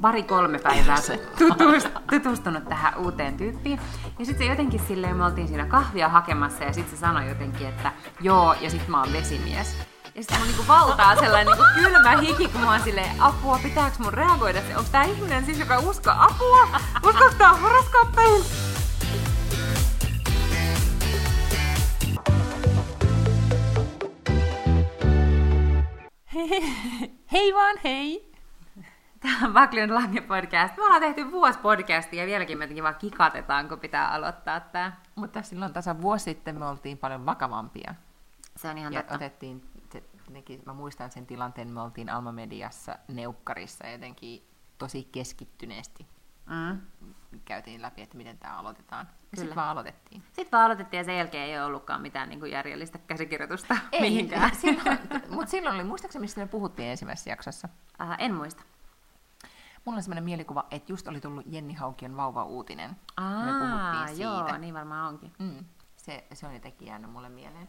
pari-kolme päivää tutust, tutustunut tähän uuteen tyyppiin. Ja sitten se jotenkin silleen, me oltiin siinä kahvia hakemassa ja sitten se sanoi jotenkin, että joo, ja sitten mä oon vesimies. Ja sitten mun niinku valtaa sellainen niinku kylmä hiki, kun mä oon silleen, apua, pitääkö mun reagoida? Onko tää ihminen siis, joka uskoo apua? Uskoiko tää horoskooppeihin? Hei vaan hei! Tämä on Baklund Lange podcast. Me ollaan tehty vuosi podcastia ja vieläkin me jotenkin vaan kikatetaan, kun pitää aloittaa tämä. Mutta silloin tasa vuosi sitten me oltiin paljon vakavampia. Se on ihan ja totta. otettiin, se, nekin, mä muistan sen tilanteen, me oltiin Alma Mediassa neukkarissa jotenkin tosi keskittyneesti Mm. käytiin läpi, että miten tämä aloitetaan. Kyllä. sitten vaan aloitettiin. Sitten vaan aloitettiin ja sen jälkeen ei ole ollutkaan mitään niin kuin järjellistä käsikirjoitusta mihinkään. Mutta silloin oli, muistaakseni mistä me puhuttiin ensimmäisessä jaksossa? Äh, en muista. Mulla on sellainen mielikuva, että just oli tullut Jenni Haukion vauva-uutinen. Aa, me puhuttiin joo, siitä. niin varmaan onkin. Mm, se, se on jotenkin jäänyt mulle mieleen.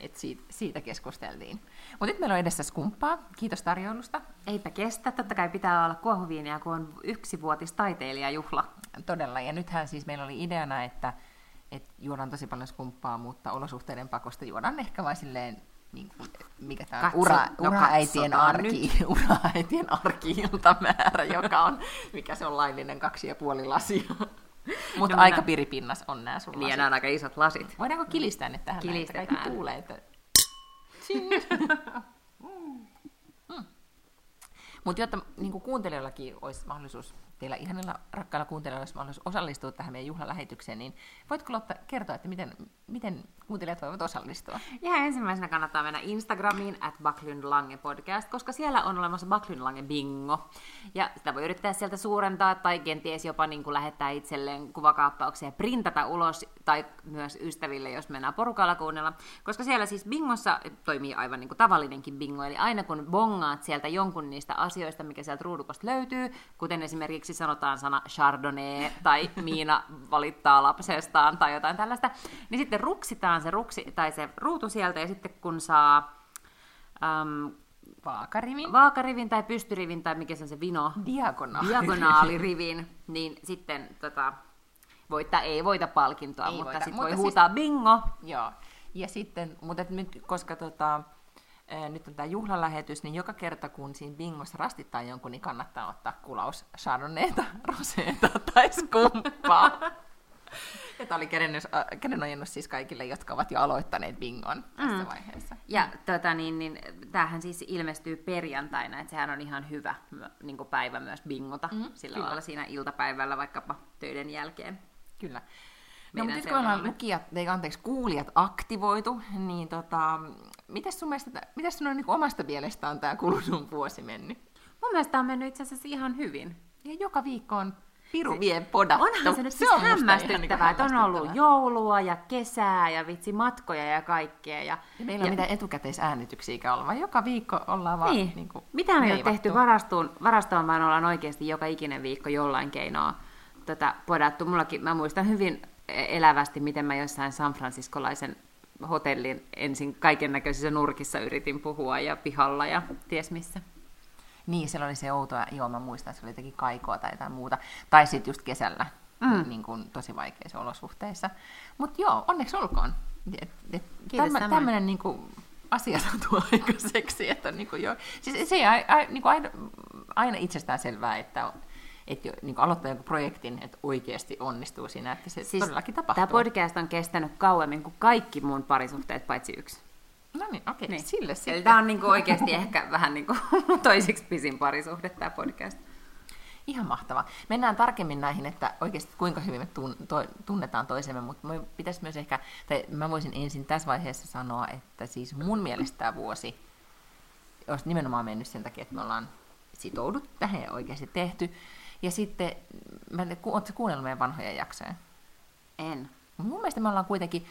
Et siitä, siitä keskusteltiin. Mutta nyt meillä on edessä skumppaa. Kiitos tarjoilusta. Eipä kestä, totta kai pitää olla kuohuviinia, kun on yksivuotis taiteilijajuhla. Todella. Ja nythän siis meillä oli ideana, että, että juodaan tosi paljon skumppaa, mutta olosuhteiden pakosta juodaan ehkä vain silleen, niin kuin, mikä tämä Katso- ura, no ura-äitien arki, ura-äitien arki-iltamäärä, joka on, mikä se on laillinen kaksi ja puoli lasia. Mutta No, aika minä- piripinnas on nämä sun Niin, nämä on aika isot lasit. Voidaanko kilistää ne tähän näin, että Kilistetään. kaikki kuulee, että... Mutta jotta niin kuuntelijoillakin olisi mahdollisuus, teillä ihanilla rakkailla kuuntelijoilla olisi mahdollisuus osallistua tähän meidän juhlalähetykseen, niin voitko Lotta kertoa, että miten, miten kuuntelijat voivat osallistua? Ja ensimmäisenä kannattaa mennä Instagramiin at Lange podcast, koska siellä on olemassa Backlund Lange bingo. Ja sitä voi yrittää sieltä suurentaa tai kenties jopa niin kuin lähettää itselleen kuvakaappauksia ja printata ulos tai myös ystäville, jos mennään porukalla kuunnella. Koska siellä siis bingossa toimii aivan niin kuin tavallinenkin bingo, eli aina kun bongaat sieltä jonkun niistä asioista, mikä sieltä ruudukosta löytyy, kuten esimerkiksi sanotaan sana Chardonnay tai Miina valittaa lapsestaan tai jotain tällaista, niin sitten ruksitaan se, ruksi, tai se ruutu sieltä ja sitten kun saa äm, Vaakarivin? vaakarivin tai pystyrivin tai mikä se on se vino, Diagonaali. diagonaalirivin, niin sitten tota, voittaa, ei voita palkintoa, Ei mutta voita, sitten mutta voi siis- huutaa bingo. Joo. Ja sitten, mutta et nyt, koska tota, ää, nyt on tämä juhlalähetys, niin joka kerta kun siinä bingossa rastittaa jonkun, niin kannattaa ottaa kulaus chardonnayta, roseeta tai skumppaa. Ja tämä oli kädenojennus, äh, kädenojennus siis kaikille, jotka ovat jo aloittaneet bingon tässä Mm. vaiheessa. Ja tota, niin, niin, tämähän siis ilmestyy perjantaina, että sehän on ihan hyvä niin päivä myös bingota Mm, sillä kyllä. lailla siinä iltapäivällä vaikkapa töiden jälkeen. Kyllä. No, mutta nyt kun ollaan lukijat, ei, anteeksi, kuulijat aktivoitu, niin tota, mitäs sun, mielestä, mitäs sun on niin omasta mielestä on tämä kulunut vuosi mennyt? Mun mielestä on mennyt itse asiassa ihan hyvin. Ja joka viikko on piru vie podattu. Onhan se nyt siis on musta ihan hämmästyttävää, että on ollut joulua ja kesää ja vitsi matkoja ja kaikkea. Ja, Ja meillä on mitään etukäteisäänityksiä ollut, vaan joka viikko ollaan vaan niin. niin kuin Mitä me ei ole tehty varastoon, varastoon, vaan ollaan oikeasti joka ikinen viikko jollain keinoa tätä podattu. Mullakin, mä muistan hyvin elävästi, miten mä jossain San Franciscolaisen hotellin ensin kaiken näköisissä nurkissa yritin puhua ja pihalla ja ties missä. Niin, siellä oli se outo, joo mä muistan, että se oli jotenkin kaikoa tai jotain muuta. Tai sitten just kesällä, mm. niin kuin tosi vaikeissa olosuhteissa. Mutta joo, onneksi olkoon. Et, et, tämmöinen niin kuin, asia saatu aikaiseksi, että on, niin kuin, jo, siis se ei niin kuin aina, aina itsestään selvää, että että jo, niin aloittaa jonkun projektin, että oikeasti onnistuu siinä, että se siis todellakin tapahtuu. Tämä podcast on kestänyt kauemmin kuin kaikki mun parisuhteet, paitsi yksi. No niin, okei, Niin. niin. sille Eli sitten. tämä on niinku oikeasti ehkä vähän niinku toiseksi pisin parisuhde tämä podcast. Ihan mahtavaa. Mennään tarkemmin näihin, että oikeasti kuinka hyvin me tunnetaan toisemme, mutta me pitäisi myös ehkä, tai mä voisin ensin tässä vaiheessa sanoa, että siis mun mielestä tämä vuosi olisi nimenomaan mennyt sen takia, että me ollaan sitouduttu tähän ja oikeasti tehty. Ja sitten, mä ootko kuunnellut meidän vanhoja jaksoja? En. Mun mielestä me ollaan kuitenkin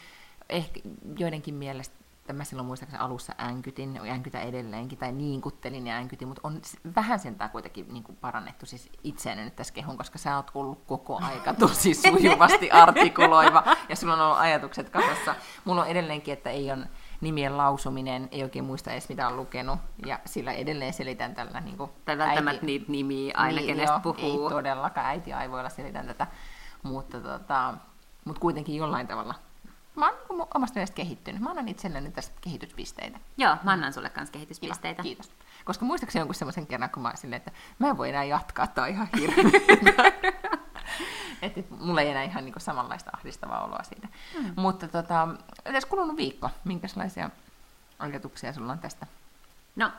ehkä joidenkin mielestä mä silloin muistaakseni alussa änkytin, änkytä edelleenkin, tai niinkuttelin ja änkytin, mutta on vähän sentään kuitenkin niin kuin parannettu siis itseäni nyt tässä kehun, koska sä oot ollut koko aika tosi sujuvasti artikuloiva, ja sulla on ollut ajatukset kasassa. Mulla on edelleenkin, että ei ole nimien lausuminen, ei oikein muista edes mitä on lukenut, ja sillä edelleen selitän tällä niin kuin Tai välttämättä niitä nimiä aina, niin, kenestä joo, puhuu. Ei todellakaan äitiaivoilla selitän tätä, mutta, tota, mutta kuitenkin jollain tavalla. Mä oon niin omasta mielestä kehittynyt. Mä annan itselleni tästä kehityspisteitä. Joo, mä annan sulle kanssa kehityspisteitä. Kiva, kiitos. Koska muistaakseni jonkun semmoisen kerran, kun mä silleen, että mä en voi enää jatkaa, tää on ihan hirveä. että mulla ei enää ihan niin samanlaista ahdistavaa oloa siitä. Mm. Mutta tota, tässä kulunut viikko. Minkälaisia ajatuksia sulla on tästä? No,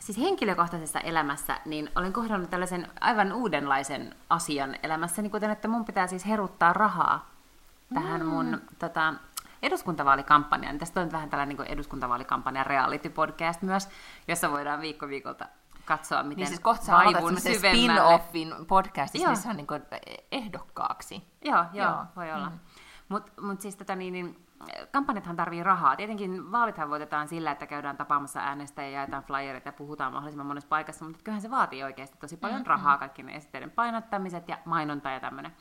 siis henkilökohtaisessa elämässä, niin olen kohdannut tällaisen aivan uudenlaisen asian elämässäni, kuten että mun pitää siis heruttaa rahaa tähän mun mm. tota, eduskuntavaalikampanjaan. Tästä on vähän tällainen niin eduskuntavaalikampanjan reality-podcast myös, jossa voidaan viikko viikolta katsoa, miten niin siis kohta vaivun spin-offin podcastissa, missä on niin ehdokkaaksi. Joo, joo, joo. voi olla. Mm. Mutta mut siis tota niin, niin kampanjathan tarvii rahaa. Tietenkin vaalithan voitetaan sillä, että käydään tapaamassa äänestäjiä, jaetaan flyerit ja puhutaan mahdollisimman monessa paikassa, mutta kyllähän se vaatii oikeasti tosi paljon mm, rahaa, kaikki ne esitteiden painottamiset ja mainonta ja tämmöinen.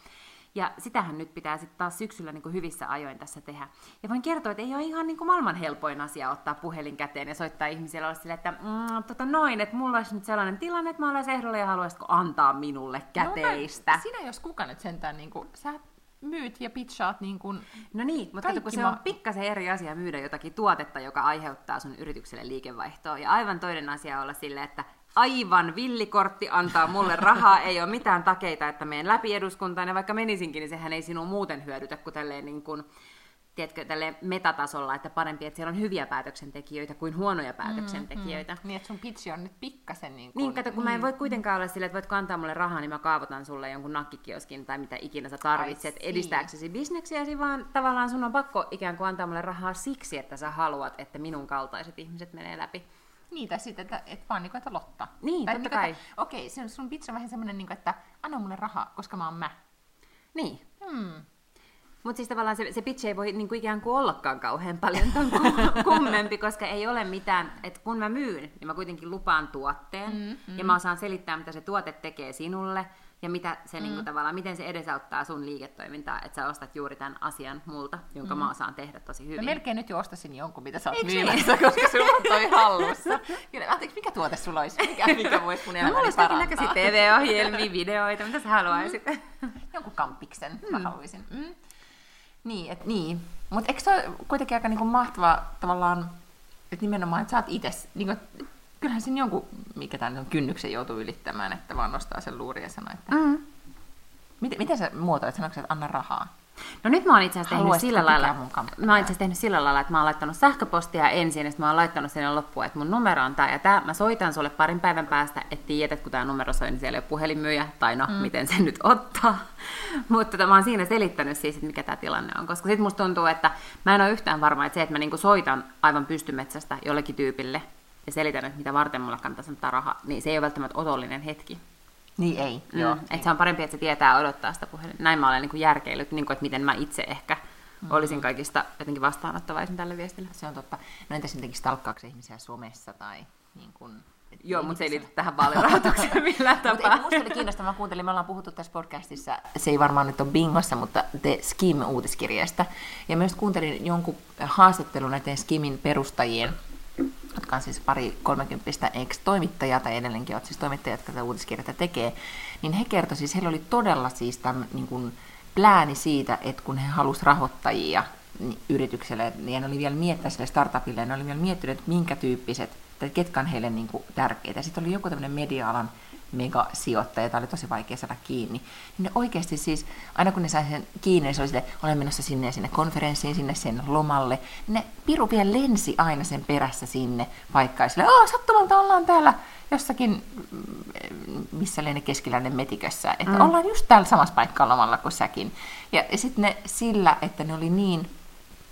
Ja sitähän nyt pitää sitten taas syksyllä niin kuin hyvissä ajoin tässä tehdä. Ja voin kertoa, että ei ole ihan niin kuin maailman helpoin asia ottaa puhelin käteen ja soittaa ihmisille olla sille, että mm, tota noin, että mulla olisi nyt sellainen tilanne, että mä olisin ehdolla ja haluaisitko antaa minulle käteistä. No, sinä jos kuka nyt sentään, niin kuin, sä myyt ja pitchaat niin kuin No niin, mutta kun se on pikkasen eri asia myydä jotakin tuotetta, joka aiheuttaa sun yritykselle liikevaihtoa. Ja aivan toinen asia olla sille, että aivan villikortti antaa mulle rahaa, ei ole mitään takeita, että menen läpi eduskuntaan, ja vaikka menisinkin, niin sehän ei sinun muuten hyödytä kuin tälleen niin kuin, tiedätkö, tälle metatasolla, että parempi, että siellä on hyviä päätöksentekijöitä kuin huonoja päätöksentekijöitä. Mm, mm. Niin, että sun pitchi on nyt pikkasen niin kuin... Niin, kato, kun mm. mä en voi kuitenkaan olla silleen, että voitko antaa mulle rahaa, niin mä kaavoitan sulle jonkun nakkikioskin tai mitä ikinä sä tarvitset edistääksesi bisneksiäsi, vaan tavallaan sun on pakko ikään kuin antaa mulle rahaa siksi, että sä haluat, että minun kaltaiset ihmiset menee läpi. Niin, tai sitten, että, että vaan niin kuin, että Lotta. Niin, tai totta kai. Okei, okay, sun, pitch on vähän semmoinen, niin kuin, että anna mulle rahaa, koska mä oon mä. Niin. Hmm. Mutta siis tavallaan se, se pitch ei voi niinku ikään kuin ollakaan kauhean paljon ton kummempi, koska ei ole mitään, että kun mä myyn, niin mä kuitenkin lupaan tuotteen, mm, mm. ja mä osaan selittää, mitä se tuote tekee sinulle, ja mitä se, mm. niin kuin, tavallaan, miten se edesauttaa sun liiketoimintaa, että sä ostat juuri tämän asian multa, jonka mm. mä osaan tehdä tosi hyvin. Mä melkein nyt jo ostasin jonkun, mitä sä oot niin? myymässä, koska sulla on toi hallussa. Anteeksi, mikä tuote sulla olisi? Mikä, mikä voisi mun elämäni no, parantaa? näköisiä TV-ohjelmia, videoita, mitä sä haluaisit? Mm. Jonkun kampiksen mm. mä haluaisin. Mm. Niin, et, niin. mutta eikö se ole kuitenkin aika niinku mahtava tavallaan, että nimenomaan, että sä oot itse, niinku, kyllähän siinä jonkun, mikä tämän kynnyksen joutuu ylittämään, että vaan nostaa sen luuri ja sanoo, että... Mm. Miten, miten sä muotoilet, sanoiko että anna rahaa? No nyt mä oon itse asiassa tehnyt sillä lailla, mä oon itse tehnyt sillä lailla, että mä oon laittanut sähköpostia ensin, ja sitten mä oon laittanut sinne loppuun, että mun numero on tää ja tää. Mä soitan sulle parin päivän päästä, että tiedät, kun tää numero soi, niin siellä ei ole puhelinmyyjä, tai no, mm. miten se nyt ottaa. Mutta tota, mä oon siinä selittänyt siis, että mikä tämä tilanne on, koska sitten musta tuntuu, että mä en ole yhtään varma, että se, että mä niinku soitan aivan pystymetsästä jollekin tyypille, ja selitän, että mitä varten mulla kannattaisi antaa rahaa, niin se ei ole välttämättä otollinen hetki. Niin ei, mm, joo. Että se on parempi, että se tietää odottaa sitä puhelinta. Näin mä olen niin kuin järkeillyt, niin kuin, että miten mä itse ehkä mm. olisin kaikista jotenkin vastaanottavaisin tälle viestille. Se on totta. No entäs jotenkin stalkkaako ihmisiä somessa tai niin kuin, Joo, mutta se ei liity tähän vaalirahoitukseen millään tapaa. Mutta oli kiinnostavaa, mä kuuntelin, me ollaan puhuttu tässä podcastissa, se ei varmaan nyt ole bingossa, mutta The Skim-uutiskirjasta. Ja myös kuuntelin jonkun haastattelun näiden Skimin perustajien jotka on siis pari kolmekymppistä ex-toimittajaa, tai edelleenkin ovat siis toimittajat, jotka tätä uutiskirjaa tekee, niin he kertoivat, siis heillä oli todella siis tämän, niin kuin, plääni siitä, että kun he halusivat rahoittajia yritykselle, niin ne oli vielä miettiä sille startupille, ne oli vielä miettinyt, että minkä tyyppiset, tai ketkä on heille niin kuin, tärkeitä. Sitten oli joku tämmöinen media-alan megasijoittaja, jota oli tosi vaikea saada kiinni. Niin ne oikeasti siis, aina kun ne sai sen kiinni, niin se oli sille, olen menossa sinne ja sinne konferenssiin, sinne sen lomalle. Ne piru vielä lensi aina sen perässä sinne paikkaan. Sille, Aa, sattumalta ollaan täällä jossakin, mm, missä lienee keskiläinen metikössä. Että mm. ollaan just täällä samassa paikkaa lomalla kuin säkin. Ja, ja sitten ne sillä, että ne oli niin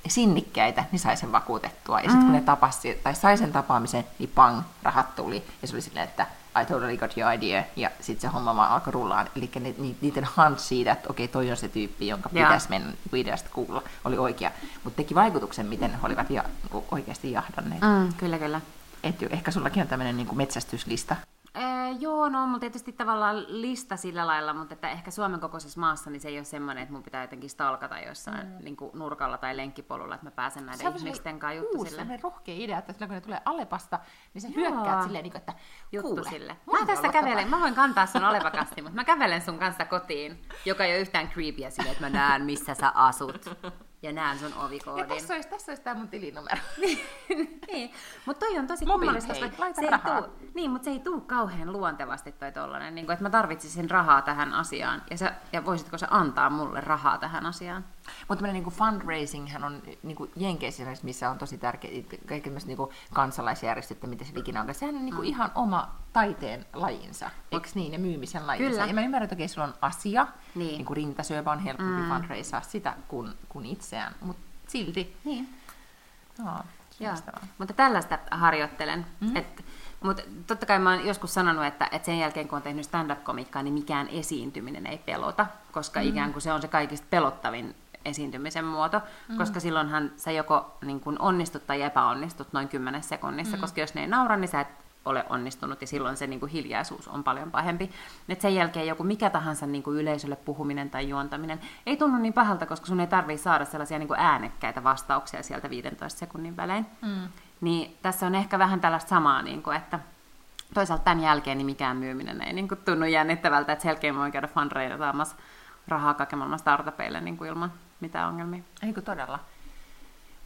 sinnikkäitä, niin sai sen vakuutettua. Ja sitten kun ne tapasi, tai sai sen tapaamisen, niin pang, rahat tuli. Ja se oli silleen, että I totally got your idea. Ja sitten se homma vaan alkoi rullaan. Eli ni, ni, niiden hunch siitä, että okei, toi on se tyyppi, jonka Joo. pitäisi mennä niinku ideasta kuulla, oli oikea. Mutta teki vaikutuksen, miten he olivat ja, niinku oikeasti jahdanneet. Mm. Kyllä, kyllä. Et ehkä sullakin on tämmöinen niinku metsästyslista. Ee, joo, no on mulla tietysti tavallaan lista sillä lailla, mutta että ehkä Suomen kokoisessa maassa niin se ei ole semmoinen, että mun pitää jotenkin stalkata jossain mm. niin kuin nurkalla tai lenkkipolulla, että mä pääsen näiden ihmisten kanssa uusi, juttusille. sellainen rohkea idea, että silloin kun ne tulee Alepasta, niin sä Joo. hyökkäät silleen, niin kuin, että Juttu kuule, sille. mä tuolla kävelen, mä voin kantaa sun olevakasti, mutta mä kävelen sun kanssa kotiin, joka ei ole yhtään creepyä sille, että mä näen, missä sä asut. Ja näen sun Ja ovikoodin. tässä olisi, tässä olisi tämä mun tilinumero. niin, mutta toi on tosi kummallista, hei, koska laita se ei, rahaa. tuu, niin, mutta se ei tuu kauhean luontevasti toi tollanen, niin kuin, että mä tarvitsisin rahaa tähän asiaan. Ja, sä, ja voisitko sä antaa mulle rahaa tähän asiaan? Mutta niin fundraising on niin kuin Jenkeissä, missä on tosi tärkeä, kaikki niin kansalaisjärjestöt, mitä se ikinä onkaan. Sehän on niin kuin ihan oma taiteen lajinsa, eikö niin, ja myymisen lajinsa. Kyllä. Ja mä ymmärrän, että okei, sulla on asia, Niin. niin. kuin rintasyöpä on helpompi mm. fundraisaa sitä kuin, kuin itseään, mutta silti. Niin. Joo, Joo, mutta tällaista harjoittelen. Mm. Et, mutta totta kai mä oon joskus sanonut, että, että sen jälkeen kun on tehnyt stand-up-komikkaa, niin mikään esiintyminen ei pelota, koska mm. ikään kuin se on se kaikista pelottavin esiintymisen muoto, mm. koska silloinhan sä joko niin kun onnistut tai epäonnistut noin 10 sekunnissa, mm. koska jos ne ei naura, niin sä et ole onnistunut ja silloin se niin kuin hiljaisuus on paljon pahempi. Et sen jälkeen joku mikä tahansa niin kuin yleisölle puhuminen tai juontaminen ei tunnu niin pahalta, koska sun ei tarvitse saada sellaisia niin kuin äänekkäitä vastauksia sieltä 15 sekunnin välein. Mm. Niin tässä on ehkä vähän tällaista samaa, niin kuin, että toisaalta tämän jälkeen niin mikään myyminen ei niin kuin tunnu jännittävältä, että sen jälkeen voin käydä fundraisaamassa rahaa kaiken maailman startupeille niin kuin ilman mitään ongelmia. Eikö todella?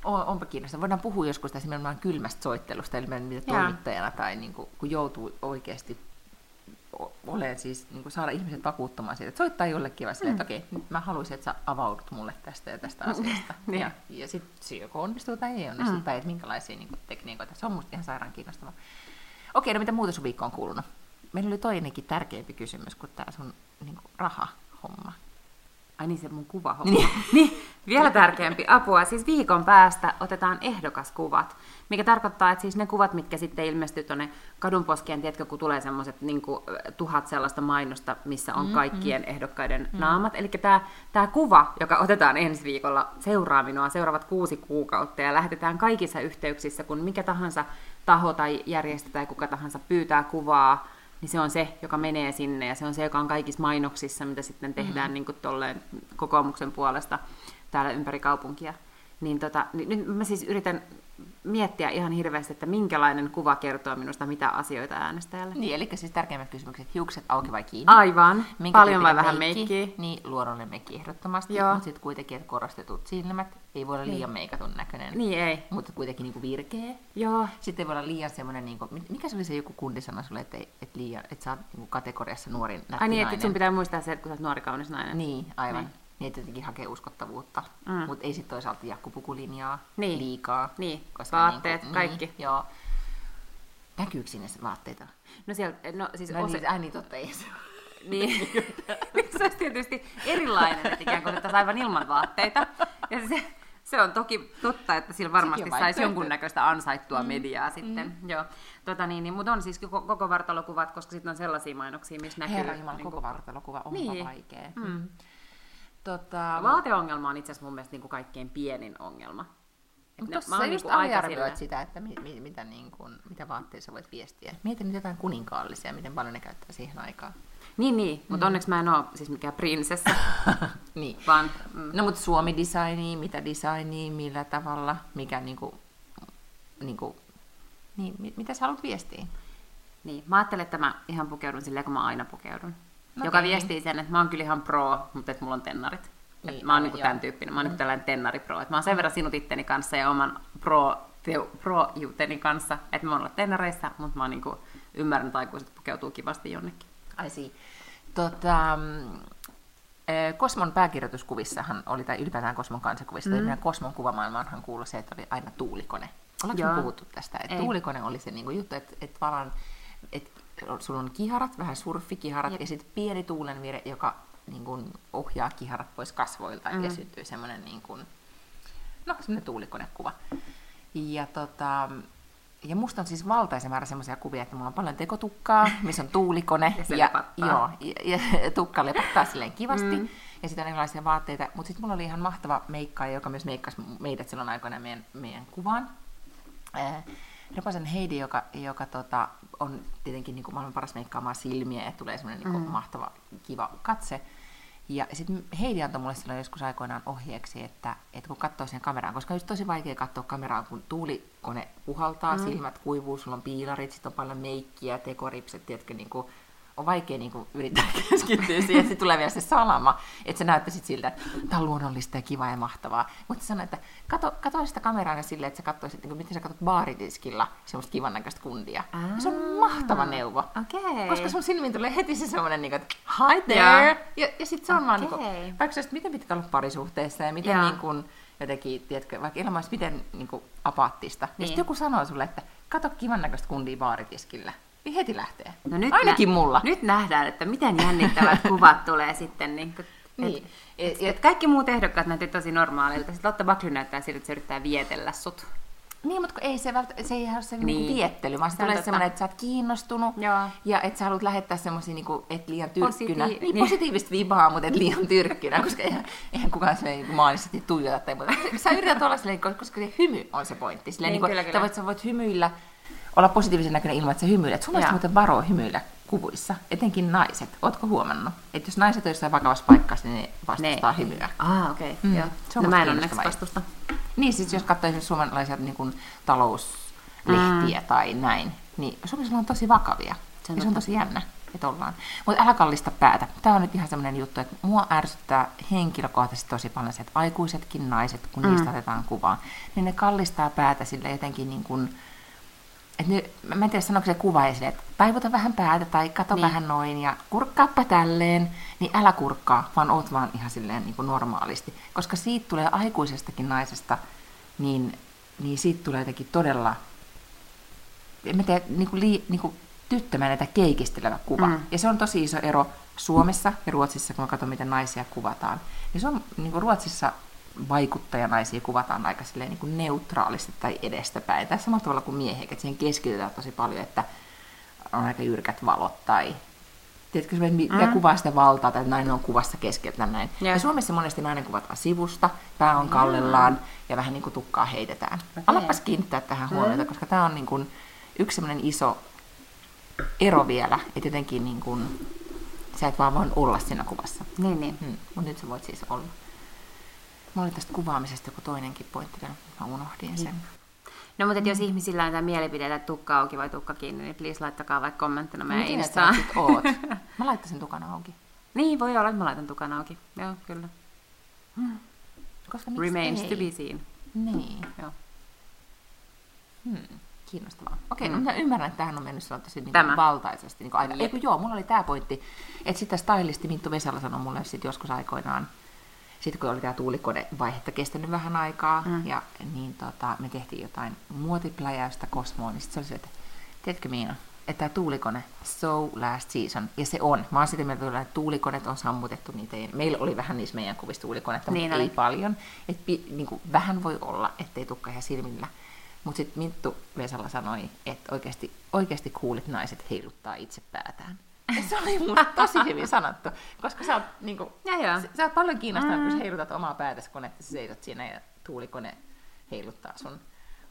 O, onpa kiinnostavaa. Voidaan puhua joskus nimenomaan kylmästä soittelusta, eli mitä toimittajana tai niin kuin, kun joutuu oikeasti olemaan siis, niin kuin saada ihmiset vakuuttumaan siitä, että soittaa jollekin vaan silleen, että okei, nyt mä haluaisin, että sä avaudut mulle tästä ja tästä asiasta. Niin. ja ja sitten se joko onnistuu tai ei onnistu, tai että minkälaisia niin kuin, tekniikoita. Se on musta ihan sairaan kiinnostavaa. Okei, no mitä muuta sun viikko on kuulunut? Meillä oli toinenkin tärkeämpi kysymys kuin tämä sun niin kuin, raha-homma. Ai niin, se mun kuva niin. niin, vielä tärkeämpi apua. Siis viikon päästä otetaan ehdokaskuvat, mikä tarkoittaa, että siis ne kuvat, mitkä sitten ilmestyy tuonne kadunposkeen, tiedätkö, kun tulee semmoiset niin tuhat sellaista mainosta, missä on kaikkien ehdokkaiden naamat. Eli tämä, tämä kuva, joka otetaan ensi viikolla, seuraa minua seuraavat kuusi kuukautta ja lähetetään kaikissa yhteyksissä, kun mikä tahansa taho tai järjestö tai kuka tahansa pyytää kuvaa, niin se on se, joka menee sinne ja se on se, joka on kaikissa mainoksissa, mitä sitten tehdään mm. niin kuin tolleen kokoomuksen puolesta täällä ympäri kaupunkia. Niin, tota, niin nyt mä siis yritän miettiä ihan hirveästi, että minkälainen kuva kertoo minusta mitä asioita äänestäjälle. Niin, eli siis tärkeimmät kysymykset, hiukset auki vai kiinni? Aivan. Minkä Paljon vai vähän meikki? meikkiä? Niin, luonnollinen meikki ehdottomasti, Joo. mutta sitten kuitenkin, että korostetut silmät, ei voi olla liian meikatun näköinen, Niin ei. mutta kuitenkin niin kuin virkeä. Joo. Sitten ei voi olla liian semmoinen, niin kuin, mikä se oli se joku kundi sanoi sulle, että, että, liian, että sä oot niin kategoriassa nuorin nätti Ai niin, että sun pitää muistaa se, että kun sä oot nuori kaunis nainen. Niin, aivan. Niin. Niin, että jotenkin hakee uskottavuutta, Mm. mm. mutta ei sitten toisaalta jakkupukulinjaa Niin. liikaa. Niin, vaatteet, kaikki. Niin, joo. Näkyykö sinne se vaatteita? No siellä, no siis No ose... niin, ai niin, totta ei se ole. Niin. se olisi tietysti erilainen, että ikään kuin otettaisiin aivan ilman vaatteita. Ja se, se on toki totta, että sillä varmasti saisi jonkunnäköistä ansaittua mediaa sitten. Joo. Tota niin, niin, mutta on siis koko, koko vartalokuvat, koska sitten on sellaisia mainoksia, missä näkyy... Herra Jumala, niinku- koko vartalokuva on Niin. niin. vaikea. Mm. Tota, Vaateongelma on itse asiassa mun mielestä niin kuin kaikkein pienin ongelma. Mutta tuossa mä sä just niinku aika aliarvioit sitä, että mi, mi, mitä, niin kuin, mitä vaatteita sä voit viestiä. Mieti nyt jotain kuninkaallisia, miten paljon ne käyttää siihen aikaan. Niin, niin, mutta onneksi mä en ole siis mikään prinsessa, niin. vaan... Mm, No mutta Suomi-designi, mitä designi, millä tavalla, mikä niinku, niinku, niin, mi- mitä sä haluat viestiä? Niin, mä ajattelen, että mä ihan pukeudun silleen, kun mä aina pukeudun. No joka niin. viestii sen, että mä oon kyllä ihan pro, mutta että mulla on tennarit. Niin, Niin, mä oon niinku tämän tyyppinen, mä oon mm. tällainen tennari-pro. Että mä oon sen verran sinut itteni kanssa ja oman pro, teo, pro-juteni kanssa, että mä oon ollut tennareissa, mutta mä oon niinku, ymmärrän, että aikuiset pukeutuu kivasti jonnekin. Ai si. Tota, mm, eh, Kosmon pääkirjoituskuvissahan oli, tai ylipäätään Kosmon kansakuvissa, mm. tai meidän Kosmon kuvamaailmaanhan kuului se, että oli aina tuulikone. Ollaanko puhuttu tästä? Että tuulikone oli se niinku juttu, että, että että sulla on kiharat, vähän surfikiharat, Jep. ja sitten pieni tuulenvire, joka niin kuin ohjaa kiharat pois kasvoilta, mm. ja syntyy semmoinen niin kuin, no semmoinen tuulikonekuva. Ja tota, ja musta on siis valtaisen määrä semmoisia kuvia, että mulla on paljon tekotukkaa, missä on tuulikone. Ja ja, lepattaa. joo, ja, ja tukka lepattaa silleen kivasti. Mm. Ja sitten on erilaisia vaatteita. Mutta sitten mulla oli ihan mahtava meikkaaja, joka myös meikkasi meidät silloin aikoina meidän, meidän kuvaan. Ää, Repasen Heidi, joka, joka tota, on tietenkin niin kuin maailman paras meikkaamaan silmiä ja tulee semmoinen niin kuin Mm. mahtava, kiva katse. Ja sitten Heidi antoi mulle silloin joskus aikoinaan ohjeeksi, että, että kun katsoo sen kameraan, koska on just tosi vaikea katsoa kameraan, kun tuulikone puhaltaa, mm. silmät kuivuu, sulla on piilarit, sitten on paljon meikkiä, tekoripset, tiedätkö, niin kuin, on vaikea niin kuin, yrittää keskittyä siihen, että sit tulee vielä se salama, että se näyttäisi siltä, että tämä on luonnollista ja kivaa ja mahtavaa. Mutta sanoin, että kato, kato sitä kameraa silleen, että sä katsoisit, niin kuin, miten sä katsot baaritiskillä semmoista kivan näköistä kundia. Ja se on mahtava neuvo. Okei. Koska sun silmiin tulee heti se semmoinen, niin kuin, että hi there! Ja, ja sitten se on vaan, niin kuin, vaikka sä miten pitkä olla parisuhteessa ja miten Joo. niin kuin, jotenkin, tiedätkö, vaikka elämä olisi miten niin kuin, apaattista, niin, Niin. sitten joku sanoo sulle, että kato kivan näköistä kundia baaritiskillä, niin heti lähtee. No nyt Ainakin nä- mulla. Nyt nähdään, että miten jännittävät kuvat tulee sitten. Niin, kuin, Niin. Et, Et- et, kaikki muut ehdokkaat näytti tosi normaalilta. Sitten Lotta Backlund näyttää siltä, että se yrittää vietellä sut. Niin, mutta ei se, vält- se ei ole se niin. Niin. Niinku viettely, vaan se Se on tulee totta. semmoinen, että sä oot kiinnostunut Joo. ja että sä haluat lähettää semmoisia, niin et liian tyrkkynä. Positiiv- niin, niin. positiivista vibaa, mutta et liian tyrkkynä, koska eihän, eihän kukaan silleen niin maanisesti tuijota tai muuta. Sä yrität olla silleen, koska se hymy on se pointti. Silleen, Niin, niin, kyllä, kyllä. Voit, sä voit hymyillä, olla positiivisen näköinen ilman, että sä hymyilet. Sun mielestä muuten varoa hymyillä kuvuissa, etenkin naiset. Ootko huomannut? Että jos naiset on jossain vakavassa paikassa, niin ne vastustaa hymyä. Ah, okei. Mm. Mm. Joo. Se on no, mä en onneksi vastusta. Niin, siis jos katsoo esimerkiksi suomalaisia niin kuin, talouslehtiä mm. tai näin, niin Suomessa on tosi vakavia. Se on ja se on tosi jännä, että ollaan. Mutta älä kallista päätä. Tämä on nyt ihan semmoinen juttu, että mua ärsyttää henkilökohtaisesti tosi paljon se, että aikuisetkin naiset, kun mm. niistä otetaan kuvaa, niin ne kallistaa päätä sille jotenkin niin kuin, että ne, mä en tiedä sanoiko se kuva esille, että taivuta vähän päätä tai kato niin. Vähän noin ja kurkkaappa tälleen, niin älä kurkkaa, vaan oot vaan ihan silleen niin kuin normaalisti. Koska siitä tulee aikuisestakin naisesta, niin, niin siitä tulee jotenkin todella, en mä tiedä, niin kuin, lii, niin kuin tyttömäinen tai keikistelevä kuva. Mm. Ja se on tosi iso ero Suomessa ja Ruotsissa, kun mä katson, miten naisia kuvataan. Niin se on niin kuin Ruotsissa vaikuttajanaisia kuvataan aika silleen niin kuin neutraalisti tai edestäpäin. Tai samalla tavalla kuin miehiä, että siihen keskitytään tosi paljon, että on aika jyrkät valot tai tiedätkö, mikä mm. kuvaa sitä valtaa, tai että nainen on kuvassa keskeltä näin. Ja. Ja Suomessa monesti nainen kuvataan sivusta, pää on kallellaan ja vähän niin kuin tukkaa heitetään. Okei. Alapas kiinnittää tähän huomiota, koska tämä on niin kuin yksi sellainen iso ero vielä, että jotenkin niin kuin, sä et vaan voi olla siinä kuvassa. Niin, niin. Hmm. Mutta nyt sä voit siis olla. Mulla oli tästä kuvaamisesta joku toinenkin pointti mutta mä unohdin sen. No mutta et jos ihmisillä on jotain mielipiteitä, että tukka auki vai tukka kiinni, niin please laittakaa vaikka kommenttina meidän Miten Instaan. sit oot? Mä laittaisin tukan auki. niin, voi olla, että mä laitan tukan auki. Joo, kyllä. Koska miksi Remains ei? to be seen. Niin. Joo. Hmm. Kiinnostavaa. Okei, Mm. mm. no mä ymmärrän, että tähän on mennyt silloin tosi niin Tämä. valtaisesti. Niin aina. Jep. Ei, kun joo, mulla oli tämä pointti, että sitä stylisti Minttu Vesala sanoi mulle sit joskus aikoinaan, sitten kun oli tämä tuulikonevaihetta kestänyt vähän aikaa, Mm. ja niin tota, me tehtiin jotain muotipläjäystä Kosmoon, niin sitten se oli se, että tiedätkö Miina, että tämä tuulikone, so last season, ja se on. Mä oon sitä mieltä, että tuulikoneet on sammutettu, niitä ei, meillä oli vähän niissä meidän kuvissa tuulikonetta, Niin mutta oli. ei paljon. Et, niin kuin, vähän voi olla, ettei tukka ihan silmillä. Mutta sitten Minttu Vesala sanoi, että oikeasti, oikeasti kuulit naiset heiluttaa itse päätään. Se oli musta tosi hyvin sanottu, koska sä oot, niin kuin, Ja joo. sä, sä oot paljon kiinnostunut, mm. kun sä heilutat omaa päätäsi, kun että sä seisot siinä ja tuulikone heiluttaa sun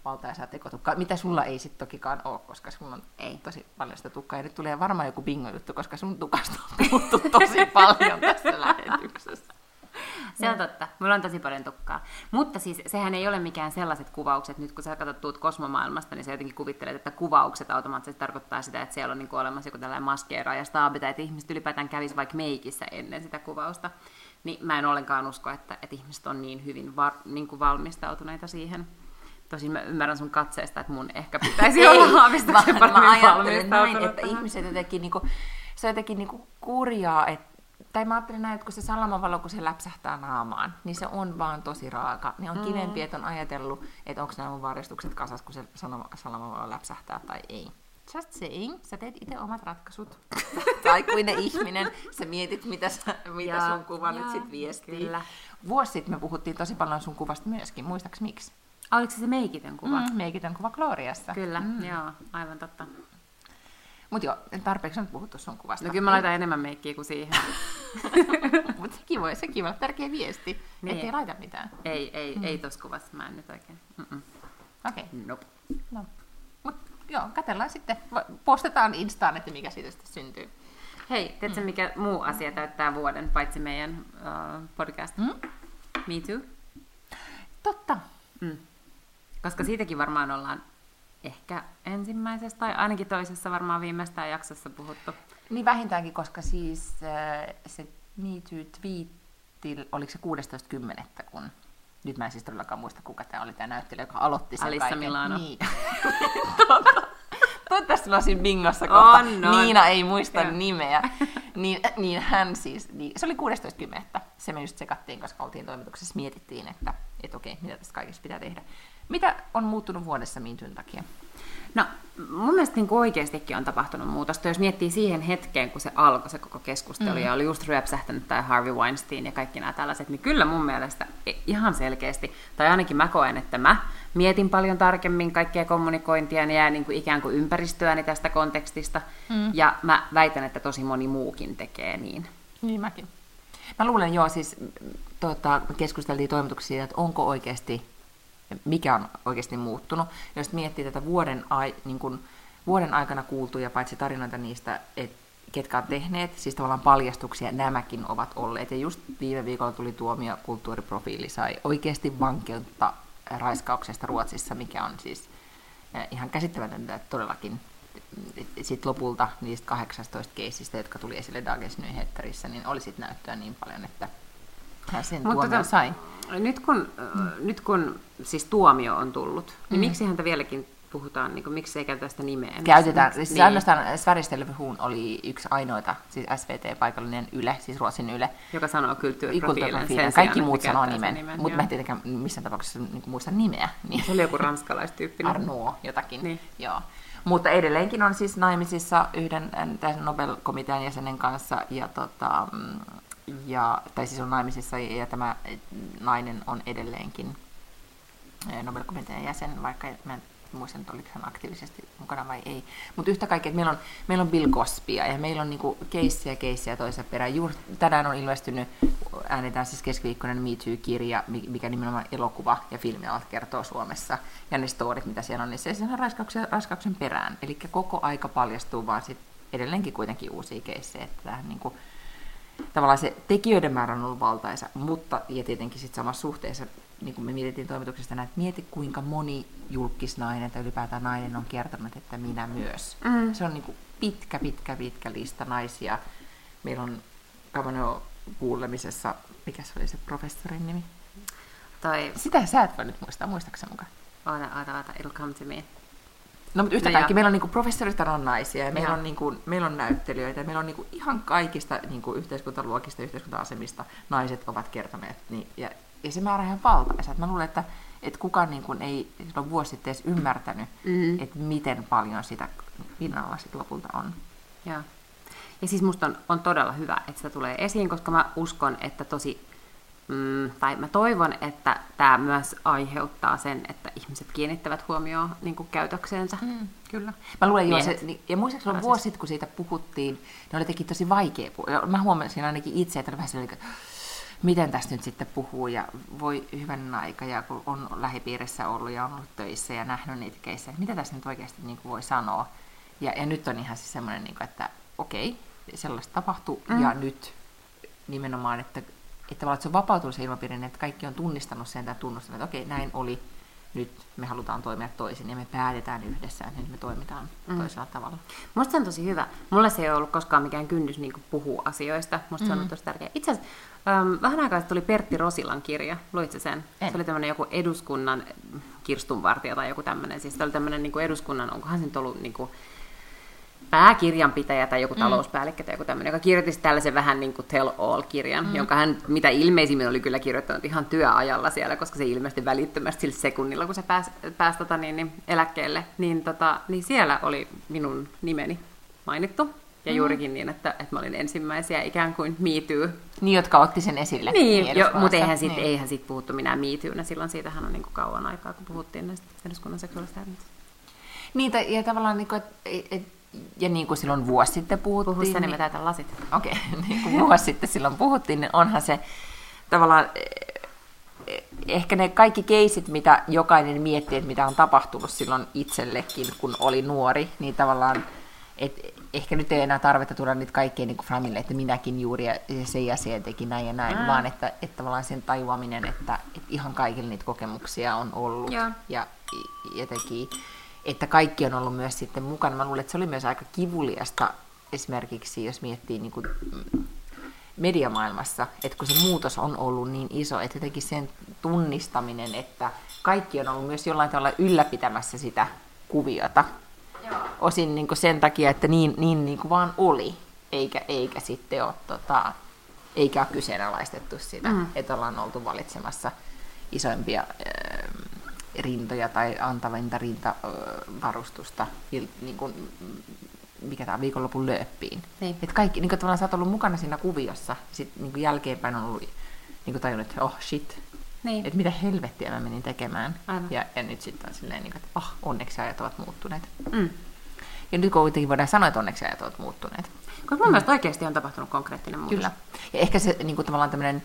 valtaisaa tekotukkaa, mitä sulla ei sitten tokikaan ole, koska sulla on Ei. tosi paljon sitä tukkaa. Ja nyt tulee varmaan joku bingo-juttu, koska sun tukasta on puhuttu tosi paljon tässä lähetyksessä. Se on totta. Mulla on tosi paljon tukkaa. Mutta siis sehän ei ole mikään sellaiset kuvaukset. Nyt kun sä katsot tuut kosmomaailmasta, niin sä jotenkin kuvittelet, että kuvaukset automaattisesti tarkoittaa sitä, että siellä on niin olemassa joku tällainen maskeera ja staabita, että ihmiset ylipäätään kävisi vaikka meikissä ennen sitä kuvausta. Niin mä en ollenkaan usko, että, että ihmiset on niin hyvin var, niin kuin valmistautuneita siihen. Tosin mä ymmärrän sun katseesta, että mun ehkä pitäisi olla aavistuksen mä, mä paremmin ajattelen näin, valmistautunut. että ihmiset jotenkin, niinku, se on jotenkin niinku kurjaa, että tai mä ajattelen näin, että kun se salamavalo, kun se läpsähtää naamaan, niin se on vaan tosi raaka. Niin on mm. kivempi, että on ajatellut, että onko nämä mun varjostukset kasas, kun se salamavalo läpsähtää tai ei. Just saying, sä teet itse omat ratkaisut. Aikuinen ihminen, sä mietit, mitä, sä, mitä Jaa, sun kuva nyt jaa, sit viestii. kyllä. Vuosi sitten me puhuttiin tosi paljon sun kuvasta myöskin, muistaks miksi? Oliko se se meikitön kuva? Mm, meikitön kuva Gloriassa. Kyllä, mm. joo, aivan totta. Mutta joo, tarpeeksi on nyt puhuttu sun kuvasta. No kyllä mä laitan enemmän meikkiä kuin siihen. Mutta sekin voi, sekin voi olla tärkeä viesti, Niin. ettei laita mitään. ei, ei, mm. ei tossa kuvassa, mä en nyt oikein. Okei, okay. Nope. no. Mut joo, katsellaan sitten. Postataan Instaan, että mikä siitä sitten syntyy. Hei, tiedätkö mikä muu asia täyttää vuoden, paitsi meidän uh, podcast? Mm? Me Too? Totta. Mm. Koska siitäkin varmaan ollaan ehkä ensimmäisessä tai ainakin toisessa varmaan viimeistään jaksossa puhuttu. Niin vähintäänkin, koska siis äh, se Me Too-twiitti, oliko se 16.10. kun nyt mä en siis todellakaan muista, kuka tämä oli tämä näyttelijä, joka aloitti sen Alissa kaiken. Milano. Niin. Totta. Toivottavasti mä olisin bingossa kohta. On, on. Niina ei muista Joo. nimeä. Niin, niin hän siis, niin, se oli 16.10. Se me just sekattiin, koska oltiin toimituksessa, mietittiin, että et okei, mitä tästä kaikesta pitää tehdä. Mitä on muuttunut vuodessa Mintyn takia? No, mun mielestä niin oikeastikin on tapahtunut muutosta. Jos miettii siihen hetkeen, kun se alkoi se koko keskustelu, mm. ja oli just ryöpsähtänyt tämä Harvey Weinstein ja kaikki nämä tällaiset, niin kyllä mun mielestä i- ihan selkeästi, tai ainakin mä koen, että mä mietin paljon tarkemmin kaikkea kommunikointia ja niin kuin ikään kuin ympäristöäni tästä kontekstista, mm. ja mä väitän, että tosi moni muukin tekee niin. Niin mäkin. Mä luulen joo, siis tota, keskusteltiin toimituksessa siitä, että onko oikeasti, mikä on oikeasti muuttunut. Jos miettii tätä vuoden, ai, niin kun, vuoden aikana kuultuja, paitsi tarinoita niistä, et, ketkä on tehneet, siis tavallaan paljastuksia, nämäkin ovat olleet. Ja just viime viikolla tuli tuomio, kulttuuriprofiili sai oikeasti vankeutta raiskauksesta Ruotsissa, mikä on siis eh, ihan käsittämätöntä, että todellakin sitten lopulta niistä 18 keisistä, jotka tuli esille Dagens Nyheterissä, niin oli sit näyttöä niin paljon, että hän sen Mutta tuomion tota- sai. Nyt kun, mm. nyt kun siis tuomio on tullut, niin Mm. miksi häntä vieläkin puhutaan, niin kuin, miksi ei käytetä sitä nimeä? Käytetään, siis niin. ainoastaan Sveriges Television oli yksi ainoita, siis SVT-paikallinen Yle, siis Ruotsin Yle, Joka sanoo sen Kaikki muut sanoo sen nimen, mutta mä en tietenkään missään tapauksessa niin muista nimeä. Niin. Se oli joku ranskalaistyyppinen. Arnaud jotakin. Niin. Joo. Mutta edelleenkin on siis naimisissa yhden tämän Nobel-komitean jäsenen kanssa, ja tota, mm, ja, tai siis on naimisissa, ja tämä nainen on edelleenkin äh, Nobel-komitean jäsen, vaikka mä en muista nyt, oliko hän aktiivisesti mukana vai ei. Mutta yhtä kaikkea, että meillä on, meillä on Bill Cosbya ja meillä on niinku keissiä keissiä toisen perään. Juuri tänään on ilmestynyt, äänetään siis keskiviikkoinen Me Too-kirja, mi- mikä nimenomaan elokuva ja filmialat kertoo Suomessa. Ja ne storit, mitä siellä on, niin se on raiskauksen, raiskauksen perään. Eli koko aika paljastuu vaan sit edelleenkin kuitenkin uusia keissejä. Että tämähän niinku, tavallaan se tekijöiden määrä on ollut valtaisa, mutta ja tietenkin sitten samassa suhteessa, niin kuin me mietittiin toimituksesta, näin, että mieti kuinka moni julkisnainen tai ylipäätään nainen on kertonut, että minä myös. Mm. Se on niin kuin pitkä, pitkä, pitkä lista naisia. Meillä on Kavano kuulemisessa, mikä se oli se professorin nimi? Tai, Sitä sä et voi nyt muistaa, muistaakseni mukaan? oota, oota, oota, it'll come to me. No, mutta yhtä No kaikki, meillä on niinku professorista on naisia, ja meillä on, niinku, meillä on näyttelijöitä, ja meillä on niinku ihan kaikista niinku yhteiskuntaluokista ja yhteiskunta-asemista naiset ovat kertoneet. Niin, ja, ja se määrä on ihan valtaisa. Et Mä luulen, että, että kukaan niinku ei silloin vuosi sitten edes ymmärtänyt, Mm. että miten paljon sitä pinnalla sit lopulta on. Joo. Ja siis musta on, on todella hyvä, että sitä tulee esiin, koska mä uskon, että tosi, mm, tai mä toivon, että tämä myös aiheuttaa sen, että ihmiset kiinnittävät huomioon niin kuin käytökseensä. Mm, kyllä. Mä luulen jo, se, Miehet. niin- ja muistaakseni Rasist. vuosi sitten, kun siitä puhuttiin, niin oli teki tosi vaikea puhua. Mä huomasin ainakin itse, että vähän sellainen, että miten tästä nyt sitten puhuu, ja voi hyvän aika, ja kun on lähipiirissä ollut ja on ollut töissä ja nähnyt niitä keissejä, mitä tässä nyt oikeasti niin kuin voi sanoa. Ja, ja nyt on ihan siis semmoinen, niin kuin, että okei, sellaista tapahtuu, mm. ja nyt nimenomaan, että, että tavallaan että se on vapautunut se ilmapiiri, niin että kaikki on tunnistanut sen tai tunnustanut, että okei, näin oli, nyt me halutaan toimia toisin, ja me päätetään yhdessä, että nyt me toimitaan mm. toisella tavalla. Musta se on tosi hyvä. Mulle se ei ole ollut koskaan mikään kynnys niin puhua asioista. Musta se on ollut tosi tärkeää. Itse asiassa äm, vähän aikaa sitten tuli Pertti Rosilan kirja. Luitko sen? En. Se oli tämmöinen joku eduskunnan kirstunvartija tai joku tämmöinen. Siis se oli tämmöinen niin eduskunnan, onkohan se nyt ollut niin kuin, pääkirjanpitäjä tai joku talouspäällikkö tai joku tämmöinen, joka kirjoitti tällaisen vähän niin kuin tell all-kirjan, mm. jonka hän mitä ilmeisimmin oli kyllä kirjoittanut ihan työajalla siellä, koska se ilmestyi välittömästi sillä sekunnilla, kun se pääsi, pääsi tota, niin, niin, eläkkeelle, niin, tota, niin siellä oli minun nimeni mainittu. Ja mm. juurikin niin, että, että mä olin ensimmäisiä ikään kuin miityy. Niin, jotka otti sen esille. Niin, jo, mutta eihän siitä niin. eihän sit puhuttu minä miityynä. Silloin siitähän on niin kuin kauan aikaa, kun puhuttiin näistä eduskunnan seksuaalista Niin, ja tavallaan, niin kuin, että et, ja niin kuin silloin vuosi sitten puhuttiin. Puhu niin, mä lasit. Okei, okay, niin kuin vuosi sitten silloin puhuttiin, niin onhan se tavallaan eh, ehkä ne kaikki keisit, mitä jokainen miettii, että mitä on tapahtunut silloin itsellekin, kun oli nuori, niin tavallaan, että ehkä nyt ei enää tarvetta tuoda niitä kaikkea niin framille, että minäkin juuri ja se ja se teki näin ja näin, mm. vaan että, että tavallaan sen tajuaminen, että, että ihan kaikille niitä kokemuksia on ollut ja, ja jotenkin että kaikki on ollut myös sitten mukana. Mä luulen, että se oli myös aika kivuliasta esimerkiksi, jos miettii niin kuin mm, mediamaailmassa, että kun se muutos on ollut niin iso, että jotenkin sen tunnistaminen, että kaikki on ollut myös jollain tavalla ylläpitämässä sitä kuviota. Joo. Osin niin kuin sen takia, että niin, niin, niin kuin vaan oli, eikä, eikä sitten ole, tota, eikä ole kyseenalaistettu sitä, mm. että ollaan oltu valitsemassa isoimpia rintoja tai antavinta rintavarustusta, niin kuin, mikä tämä viikonlopun lööppiin. Niin. Et kaikki, niin kuin tavallaan sä oot ollut mukana siinä kuviossa, sitten niin jälkeenpäin on ollut niin kuin tajunnut, että oh shit, niin. että mitä helvettiä mä menin tekemään. Ja, ja nyt sitten on silleen, niin kuin, että oh, onneksi ajat ovat muuttuneet. Mm. Ja nyt kuitenkin voidaan sanoa, että onneksi ajat ovat muuttuneet. Koska mun mm. mielestä oikeasti on tapahtunut konkreettinen muutos. Kyllä. Ja ehkä se niin kuin, tavallaan tämmöinen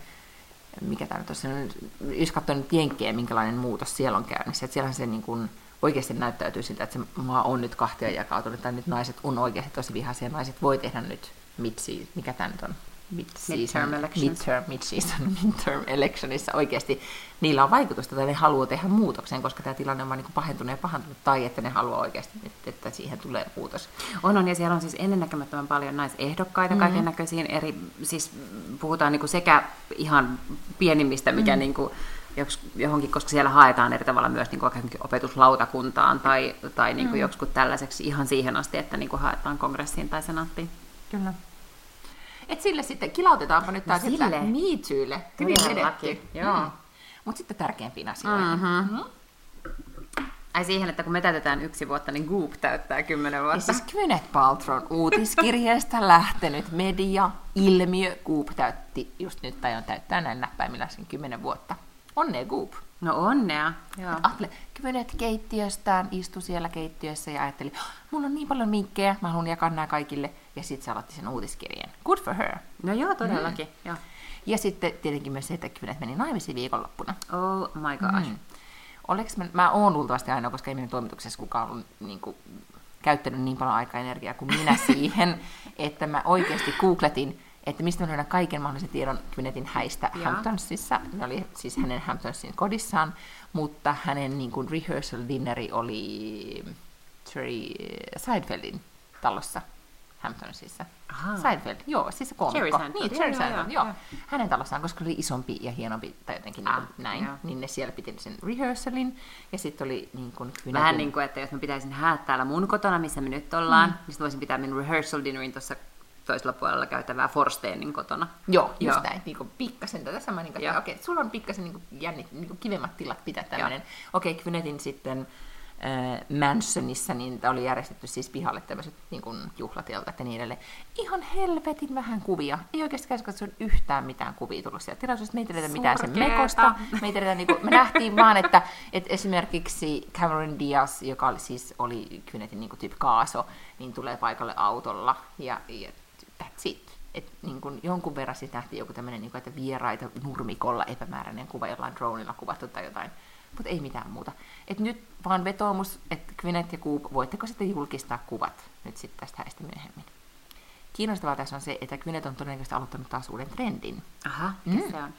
mikä tämä nyt on, jos katsoo nyt Jenkkejä, minkälainen muutos siellä on käynnissä, että siellä se niin kuin oikeasti näyttäytyy siltä, että se maa on nyt kahtia jakautunut, tai nyt naiset on oikeasti tosi vihaisia, naiset voi tehdä nyt mitsi, mikä tämä nyt on, midterm elections. Midterm, mid-season, midterm electionissa oikeasti niillä on vaikutusta tai ne haluaa tehdä muutoksen, koska tämä tilanne on vain niin pahentunut ja pahentunut, tai että ne haluaa oikeasti, että siihen tulee muutos. On, on, ja siellä on siis ennennäkemättömän paljon naisehdokkaita, mm-hmm. kaiken näköisiin eri, siis puhutaan niin kuin sekä ihan pienimmistä, mikä mm-hmm. niin kuin, johonkin, koska siellä haetaan eri tavalla myös niin kuin opetuslautakuntaan tai, tai niin kuin mm. joskus tällaiseksi ihan siihen asti, että niin kuin haetaan kongressiin tai senaattiin. Kyllä. Et sille sitten kilautetaanpa nyt taas, sille. että miitsyille. Hyvin vedetty. Joo. Mm. Mutta sitten tärkeimpiin asioihin. Mm-hmm. Mm-hmm. Ai siihen, että kun me täytetään yksi vuotta, niin Goop täyttää kymmenen vuotta. Ja siis Gwyneth Paltrow uutiskirjeestä lähtenyt media, ilmiö, Goop täytti just nyt, tai on täyttää näin näppäimillä sen kymmenen vuotta. Onnea Goop. No onnea. Joo. Atle, Gwyneth keittiöstään istui siellä keittiössä ja ajatteli, mulla on niin paljon minkkejä, mä haluan jakaa nämä kaikille. Ja sitten se aloitti sen uutiskirjeen. Good for her. No joo, todellakin. Mm. Joo. Ja sitten tietenkin myös se, että Gwyneth meni naimisiin viikonloppuna. Oh my gosh. Mm. Oleks mä, mä oon luultavasti ainoa, koska ei meidän toimituksessa kukaan ollut niin kuin, käyttänyt niin paljon aikaa energiaa kuin minä siihen, että mä oikeasti googletin, että mistä mä löydän kaiken mahdollisen tiedon Gwynethin häistä ja. Hamptonsissa. Ne oli siis hänen Hamptonsin kodissaan, mutta hänen niin kuin, rehearsal dinneri oli Terry Seinfeldin talossa Hamptonsissa. Aha. Seinfeld, joo, siis se koomikko. Jerry Seinfeld. Niin, Jerry Seinfeld, joo, joo. joo. Hänen talossaan, koska oli isompi ja hienompi tai jotenkin ah, niin näin, joo. niin ne siellä piti sen rehearsalin. Ja sitten oli niin kuin... Vähän niin kuin, että jos mä pitäisin häät täällä mun kotona, missä me nyt ollaan, mm. niin voisin pitää minun rehearsal dinnerin tuossa toisella puolella käytävää Forsteenin kotona. Joo, just Joo. näin. Niin kuin pikkasen tätä samaa, niin okei, okay, sulla on pikkasen niin kuin jännit, niin kuin kivemmat tilat pitää tämmöinen. Okei, okay, Kvynetin sitten Mansonissa, niin oli järjestetty siis pihalle tämmöiset niin kuin juhlatieltä ja niin edelleen. Ihan helvetin vähän kuvia. Ei oikeastaan katsoa yhtään mitään kuvia tullut sieltä tilaisuudesta. Me ei tiedetä mitään sen mekosta. Me, ei tiedetä, niin kuin, me nähtiin vaan, että, että esimerkiksi Cameron Diaz, joka oli, siis oli Kynetin niin tyyppi kaaso, niin tulee paikalle autolla ja, ja that's it. Et niin kun jonkun verran sitten nähtiin joku tämmöinen, niin että vieraita nurmikolla epämääräinen kuva jollain dronilla kuvattu tai jotain mutta ei mitään muuta. Et nyt vaan vetoomus, että Gwyneth ja Coop, voitteko sitten julkistaa kuvat nyt sitten tästä häistä myöhemmin. Kiinnostavaa tässä on se, että Gwyneth on todennäköisesti aloittanut taas uuden trendin. Aha, mm. se on?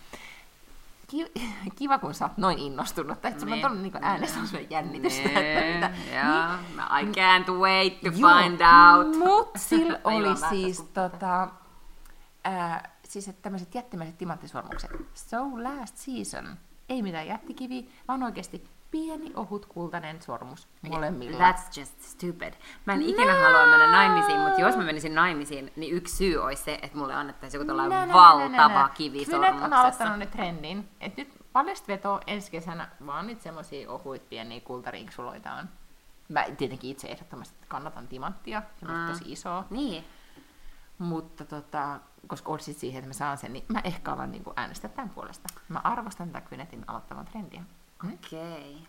Kiva, kun sä oot noin innostunut. Tai että niin. on niin äänessä on jännitystä. Niin. Että, yeah. niin. I can't wait to Joo, find out. Mutta sillä oli siis, tota, ää, siis tämmöiset jättimäiset timanttisormukset. So last season ei mitään jättikivi, vaan oikeasti pieni, ohut, kultainen sormus molemmilla. That's just stupid. Mä en ikinä halua mennä naimisiin, mutta jos mä menisin naimisiin, niin yksi syy olisi se, että mulle annettaisiin joku tällainen valtava kivi Kynet on sormuksessa. aloittanut nyt trendin, että nyt paljasta veto ensi kesänä vaan niitä semmosia ohuit pieniä kultarinksuloita on. Mä tietenkin itse ehdottomasti kannatan timanttia, se on Mm. tosi iso. Niin. Mutta tota, koska odotit siihen, että mä saan sen, niin mä ehkä alan niin äänestää tämän puolesta. Mä arvostan tätä Kynetin aloittavan trendiä. Mm. Okei.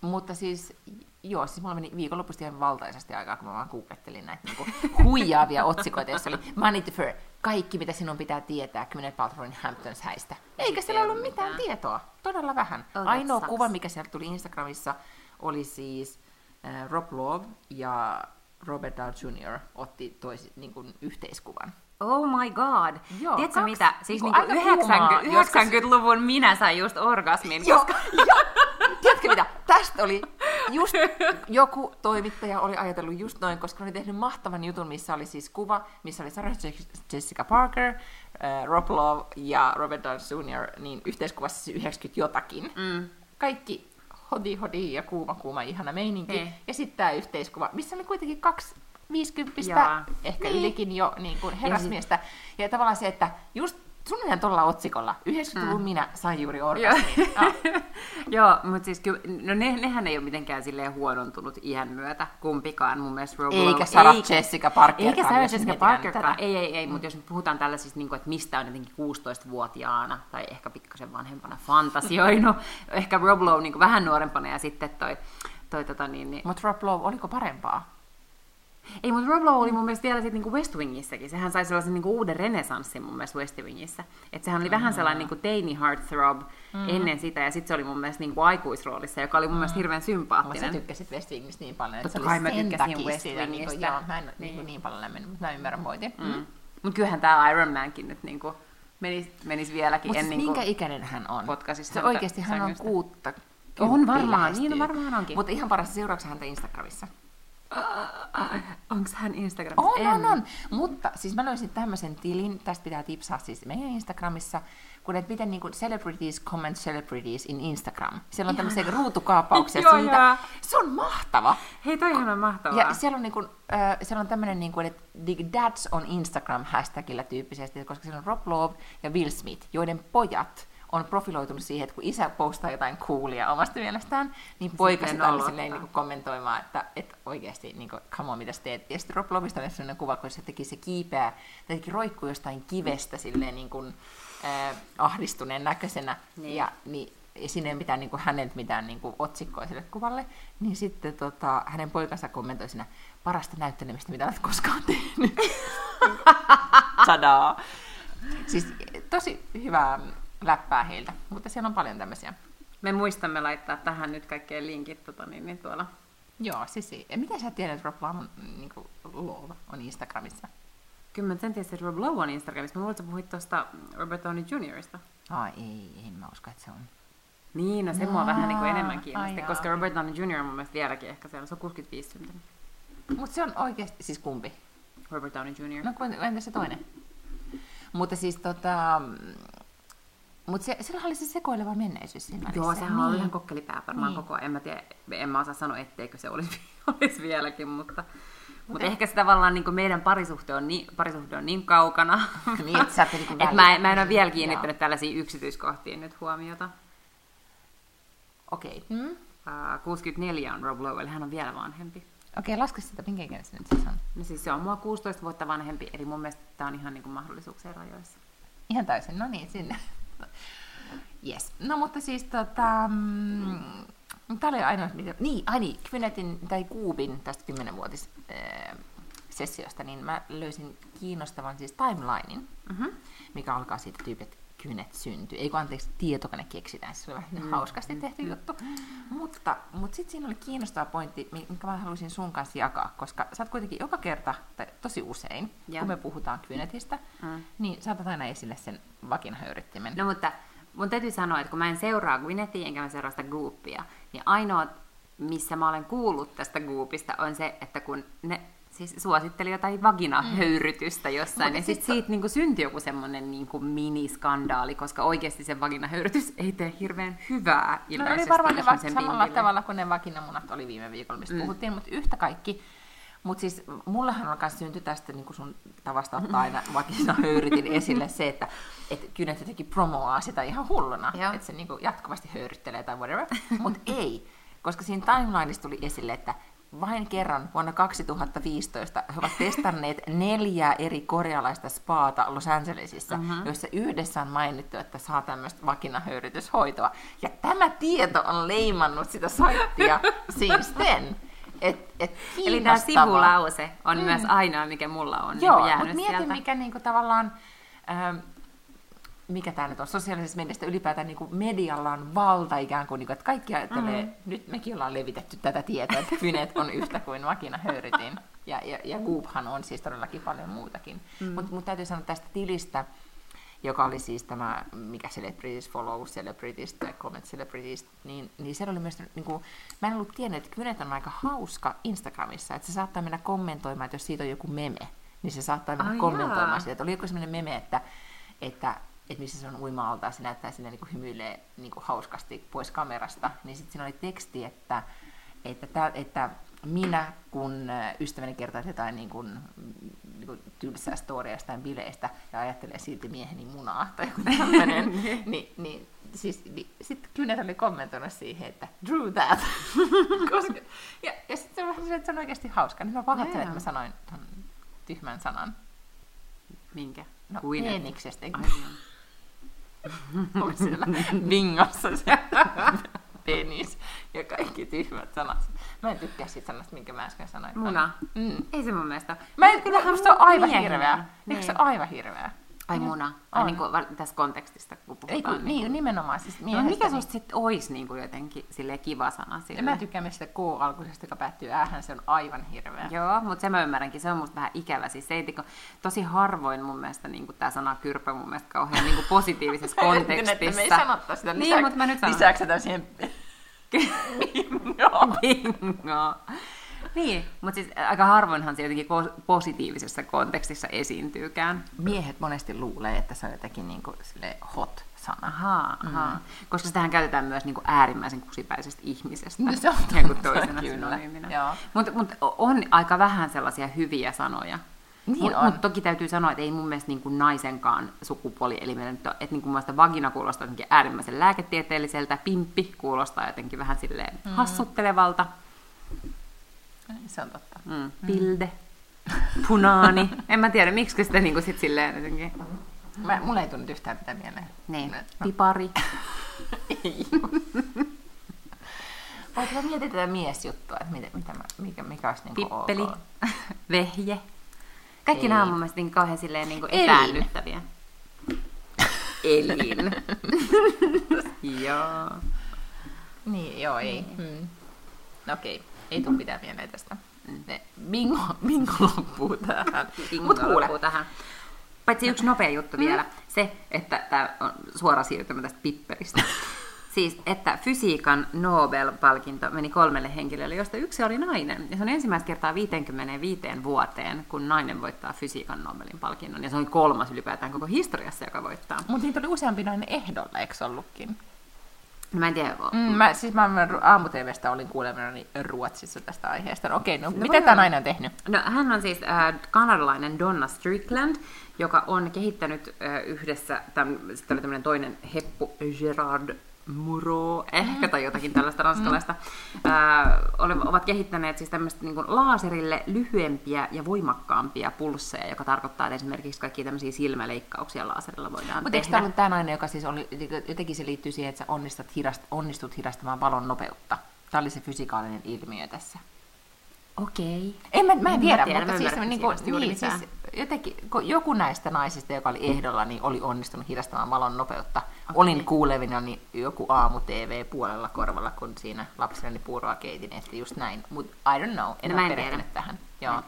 Mutta siis, joo, siis mulla meni viikonlopusta ihan valtaisesti aikaa, kun mä vaan googlettelin näitä niinku huijaavia otsikoita, joissa oli Money to Fur, kaikki mitä sinun pitää tietää Gwyneth Paltrowin Hamptons häistä. Eikä siellä ollut mitään mitään. tietoa, todella vähän. Oh, Ainoa sucks. kuva, mikä sieltä tuli Instagramissa, oli siis äh, Rob Love ja Robert Downey Jr. otti toisi, niin kuin, yhteiskuvan. Oh my god. Joo, Tiedätkö kaksi mitä? Siis niinku aika kuumaa, 90, 90-luvun minä sain just orgasmin. Joo, koska- joo. Tiedätkö mitä? Tästä oli just joku toimittaja oli ajatellut just noin, koska oli tehnyt mahtavan jutun, missä oli siis kuva, missä oli Sarah Jessica Parker, äh, Rob Love ja Robert Downey Jr. niin yhteiskuvassa siis 90 jotakin. Mm. Kaikki hodi hodi ja kuuma kuuma ihana meininki. Niin. Ja sitten tämä yhteiskuva, missä oli kuitenkin kaksi 50 Jaa. ehkä Niin. ylikin jo niin kuin herrasmiestä. Ja, tavallaan se, että just suunnilleen tuolla otsikolla, 90-luvun Mm. minä sain juuri Joo, orgasmin. Ah. Joo mutta siis kyllä, no ne, nehän ei ole mitenkään silleen huonontunut iän myötä kumpikaan mun mielestä. Rob Eikä Sarah eikä- Jessica Parker. Eikä Sarah Jessica tätä. ei, ei, ei, mutta jos nyt puhutaan tällaisista, niin kuin, että mistä on jotenkin 16-vuotiaana tai ehkä pikkasen vanhempana fantasioinut, ehkä Rob Lowe niin kuin vähän nuorempana ja sitten toi, toi tota niin, niin Mutta Rob Lowe, oliko parempaa? Ei, mutta Rob Lowe oli mun mielestä vielä sitten niinku West Wingissäkin. Sehän sai sellaisen niinku uuden renesanssin mun mielestä West Wingissä. Että sehän oli vähän sellainen niinku teini heartthrob Mm. ennen sitä, ja sitten se oli mun mielestä niinku aikuisroolissa, joka oli mun mielestä hirveän Mutta sä sympaattinen. tykkäsit West Wingistä niin paljon, että Totta se oli mä sen tykkäsin takia West niin kuin, Wingistä. joo, mä en niin, Niin. niin, niin paljon lämmennyt, mutta mä ymmärrän pointin. Mm. Mm. Mutta kyllähän tämä Iron Mankin nyt niinku menis, menis vieläkin Mutta siis niinku... minkä ikäinen hän on? Se oikeasti hän on kuutta. On varmaan, niin varmaan onkin. Mutta ihan parasta seuraavaksi häntä Instagramissa. Onko hän Instagramissa? On, En. on, on. Mutta siis mä löysin tämmöisen tilin, tästä pitää tipsaa siis meidän Instagramissa, kun et miten niinku celebrities comment celebrities in Instagram. Siellä on tämmöisiä ruutukaapauksia Joo, siitä. joo. Se on mahtava. Hei, toi on mahtavaa. Ja siellä on, niinku, äh, siellä on tämmöinen, niinku, että dads on Instagram hashtagillä tyyppisesti, koska siellä on Rob Love ja Will Smith, joiden pojat on profiloitunut siihen, että kun isä postaa jotain coolia omasta mielestään, niin poika sitä nolottaa. silleen niin kommentoimaan, että, että oikeasti, niin kuin, come on, mitä sä teet. Ja sitten Rob Lovista on sellainen kuva, kun se teki se kiipeää, tai teki roikkuu jostain kivestä silleen niin kuin, äh, ahdistuneen näköisenä, Niin. ja niin, ja siinä ei mitään niin kuin, häneltä mitään niin kuin, otsikkoa sille kuvalle, niin sitten tota, hänen poikansa kommentoi siinä parasta näyttelemistä, mitä olet koskaan tehnyt. Tadaa! Siis tosi hyvää läppää heiltä, mutta siellä on paljon tämmöisiä. Me muistamme laittaa tähän nyt kaikkeen linkit tota, niin, niin tuolla. Joo, siis ja miten sä tiedät, että Rob Love on, niin kuin, Love on Instagramissa? Kyllä mä sen tiesin, että Rob Lowe on Instagramissa. Mä luulen, että sä puhuit tuosta Robert Downey Juniorista. Ai ei, en mä usko, että se on. Niin, no se mua vähän niin kuin enemmän ai kiinnosti, jaa. koska Robert Downey Jr. on mun mielestä vieläkin ehkä siellä, se on 65 syntynyt. Mutta se on oikeasti, siis kumpi? Robert Downey Jr. No kun- entä se toinen? Mutta siis tota... Mutta se, oli se sekoileva menneisyys siinä Joo, sehän niin. oli ihan kokkelipää varmaan Niin. niin. koko ajan. En mä, tiedä, en mä osaa sanoa, etteikö se olisi, olisi vieläkin, mutta, mutta ehkä se tavallaan niin meidän parisuhde on niin, parisuhde on niin kaukana, Niin, että sä et mä, en- mä en ole vielä Joo. kiinnittänyt tällaisiin yksityiskohtiin nyt huomiota. Okei. Okay. Mm? Uh, 64 on Rob Lowe, eli hän on vielä vanhempi. Okei, laske sitä, minkä ikäinen se nyt siis on. No siis se on mua 16 vuotta vanhempi, eli mun mielestä tämä on ihan niin kuin mahdollisuuksien rajoissa. Ihan täysin, no niin, sinne. Yes. No mutta siis tota... Mm, Tämä oli ainoa, mitä... Niin, ai niin, Kvynetin tai Kuubin tästä 10-vuotis äh, sessiosta, niin mä löysin kiinnostavan siis timelinein, Mm-hmm. mikä alkaa siitä tyyppi, kynet syntyy. Ei kun anteeksi, tietokone keksitään. Se oli vähän mm. hauskasti tehty juttu. Mutta, mutta sitten siinä oli kiinnostava pointti, minkä mä haluaisin sun kanssa jakaa, koska sä oot kuitenkin joka kerta, tai tosi usein, Ja. kun me puhutaan kynetistä, Mm. niin saatat aina esille sen vakinahöyryttimen. No mutta mun täytyy sanoa, että kun mä en seuraa Gwynettiä enkä mä seuraa sitä Goopia, niin ainoa, missä mä olen kuullut tästä Goopista, on se, että kun ne siis suositteli jotain vaginahöyrytystä jossain, Mut ja sitten siitä niinku syntyi joku semmoinen niinku miniskandaali, koska oikeasti se vaginahöyrytys ei tee hirveän hyvää No ilmeisesti. oli varmaan ne va- samalla pimpille. tavalla kuin ne vakinamunat oli viime viikolla, mistä mm. puhuttiin, mutta yhtä kaikki. Mutta siis mullahan on myös synty tästä niin sun tavasta ottaa aina vakinahöyrytin esille se, että et Kynet jotenkin promoaa sitä ihan hulluna, että se niin jatkuvasti höyryttelee tai whatever. Mutta ei, koska siinä timelineissa tuli esille, että vain kerran vuonna 2015 he ovat testanneet neljää eri korealaista spaata Los Angelesissa, uh-huh. joissa yhdessä on mainittu, että saa tämmöistä vakinahöyrytyshoitoa. Ja tämä tieto on leimannut sitä saittia siisten. Et, et Eli tämä sivulause on mm. myös ainoa, mikä mulla on Joo, niin jäänyt mutta mieti, sieltä. mikä niinku tavallaan, ähm, mikä tämä nyt on, sosiaalisessa mediassa ylipäätään niinku medialla on valta ikään kuin, niinku, että kaikki ajattelee, mm. nyt mekin ollaan levitetty tätä tietoa, että kynet on yhtä kuin vakinahöyrytin. Ja, ja, ja Goophan on siis todellakin paljon muutakin. Mm. Mutta mut täytyy sanoa tästä tilistä, joka oli siis tämä, mikä Celebrities Follow Celebrities tai Comment Celebrities, niin, niin siellä oli myös, niin kuin, mä en ollut tiennyt, että Kynet on aika hauska Instagramissa, että se saattaa mennä kommentoimaan, että jos siitä on joku meme, niin se saattaa mennä Ai kommentoimaan jaa. sitä. Että oli joku sellainen meme, että, että, että missä se on uima se näyttää sinne niin kuin hymyilee niin kuin hauskasti pois kamerasta, niin sitten siinä oli teksti, että, että, että, että minä, kun äh, ystäväni kertoo jotain niin kuin, niin kuin tylsää storia jostain bileistä ja ajattelee silti mieheni munaa tai joku tämmöinen, niin, niin siis, niin, sitten Kynet oli kommentoinut siihen, että drew that. Koska, ja ja sitten se se, on oikeasti hauska. Niin mä pahoittelen, että mä sanoin ton tyhmän sanan. Minkä? No, Kuin peeniksestä. Onko siellä bingossa se penis ja kaikki tyhmät sanat. Mä en tykkää siitä sanasta, minkä mä äsken sanoin. Muna. Mm. Ei se mun mielestä. Mä en, Kyllähän musta on aivan hirveä. Niin. Eikö se ole aivan hirveä? Ai muna. Ai On. niin kuin tässä kontekstista, kun Ei puhutaan. kun, niin, nimenomaan siis No, mikä niin- susta sitten olisi niin kuin jotenkin silleen kiva sana sille? Mä tykkään myös sitä K-alkuisesta, joka päättyy äähän, se on aivan hirveä. Joo, mutta se mä ymmärränkin, se on musta vähän ikävä. Siis se ei, niinku- tosi harvoin mun mielestä niin tämä sana kyrpä mun mielestä kauhean niin kuin positiivisessa kontekstissa. Että me ei sanottaa sitä Niin, mutta mä nyt sanon. Lisäksi sitä siihen... Joo. Bingo. Niin, mutta siis aika harvoinhan se jotenkin positiivisessa kontekstissa esiintyykään. Miehet monesti luulee, että se on jotenkin niin kuin hot sana. Ahaa, ahaa. Koska sitähän käytetään myös niin kuin äärimmäisen kusipäisestä ihmisestä. No se on Niin kuin totta, toisena kyllä. synonyyminä. Mutta mut on aika vähän sellaisia hyviä sanoja. Niin Mutta mut toki täytyy sanoa, että ei mun mielestä niin kuin naisenkaan nyt ole, että niin kuin mielestä vagina kuulostaa jotenkin äärimmäisen lääketieteelliseltä, pimppi kuulostaa jotenkin vähän silleen mm. hassuttelevalta, Se on totta. mm. pilde, punaani. en mä tiedä, miksi sitä niin kuin sit silleen jotenkin, Mä, mulla ei tullut yhtään mitään mieleen. niin, No. pipari. Ei. Voitko miettiä tätä miesjuttua, että mitä, mitä mä, mikä, mikä olisi niin Pippeli, ok? vehje. Kaikki Ei. nämä on mun mielestä niin kauhean silleen niin Elin. etäännyttäviä. Elin. Joo. Niin, joo, ei. Mm. No okei, ei tule mitään mieleen tästä. Ne, bingo, bingo loppuu tähän. Bingo Mut kuule, loppuu tähän. Paitsi yksi nopea juttu mm. vielä, se, että tämä on suora siirtymä tästä pipperistä. siis, että fysiikan Nobel-palkinto meni kolmelle henkilölle, josta yksi oli nainen. Ja se on ensimmäistä kertaa 55 vuoteen, kun nainen voittaa fysiikan Nobelin palkinnon. Ja se oli kolmas ylipäätään koko historiassa, joka voittaa. mutta niitä oli useampi nainen ehdolla, eikö ollutkin? Mä en tiedä, Mm, mä, siis mä aamu oli kuulemani Ruotsissa tästä aiheesta. No, okei, no, no mitä tämä nainen on tehnyt? No, hän on siis äh, kanadalainen Donna Strickland, joka on kehittänyt äh, yhdessä, tämän, sitten oli tämmöinen toinen heppu, Gerard Muro, ehkä, tai jotakin tällaista ranskalaista, äh, ole- ovat kehittäneet siis tämmöistä niin laaserille lyhyempiä ja voimakkaampia pulsseja, joka tarkoittaa, että esimerkiksi kaikki tämmöisiä silmäleikkauksia laaserilla voidaan Mutta eikö tehdä. tämä ollut tämä nainen, joka siis oli, jotenkin se liittyy siihen, että sä onnistut, hirast, onnistut hidastamaan valon nopeutta. Tämä oli se fysikaalinen ilmiö tässä. Okei. En mä, mä en tiedä, mä tiedä, mutta mä siis, niin kuin, niin, siis. Jotenkin, joku näistä naisista, joka oli ehdolla, niin oli onnistunut hidastamaan valon nopeutta. Okay. Olin kuulevina niin joku aamu TV puolella korvalla, kun siinä lapselleni puuroa keitin, että just näin. Mutta I don't know, en No ole perehtynyt tähän. Joo.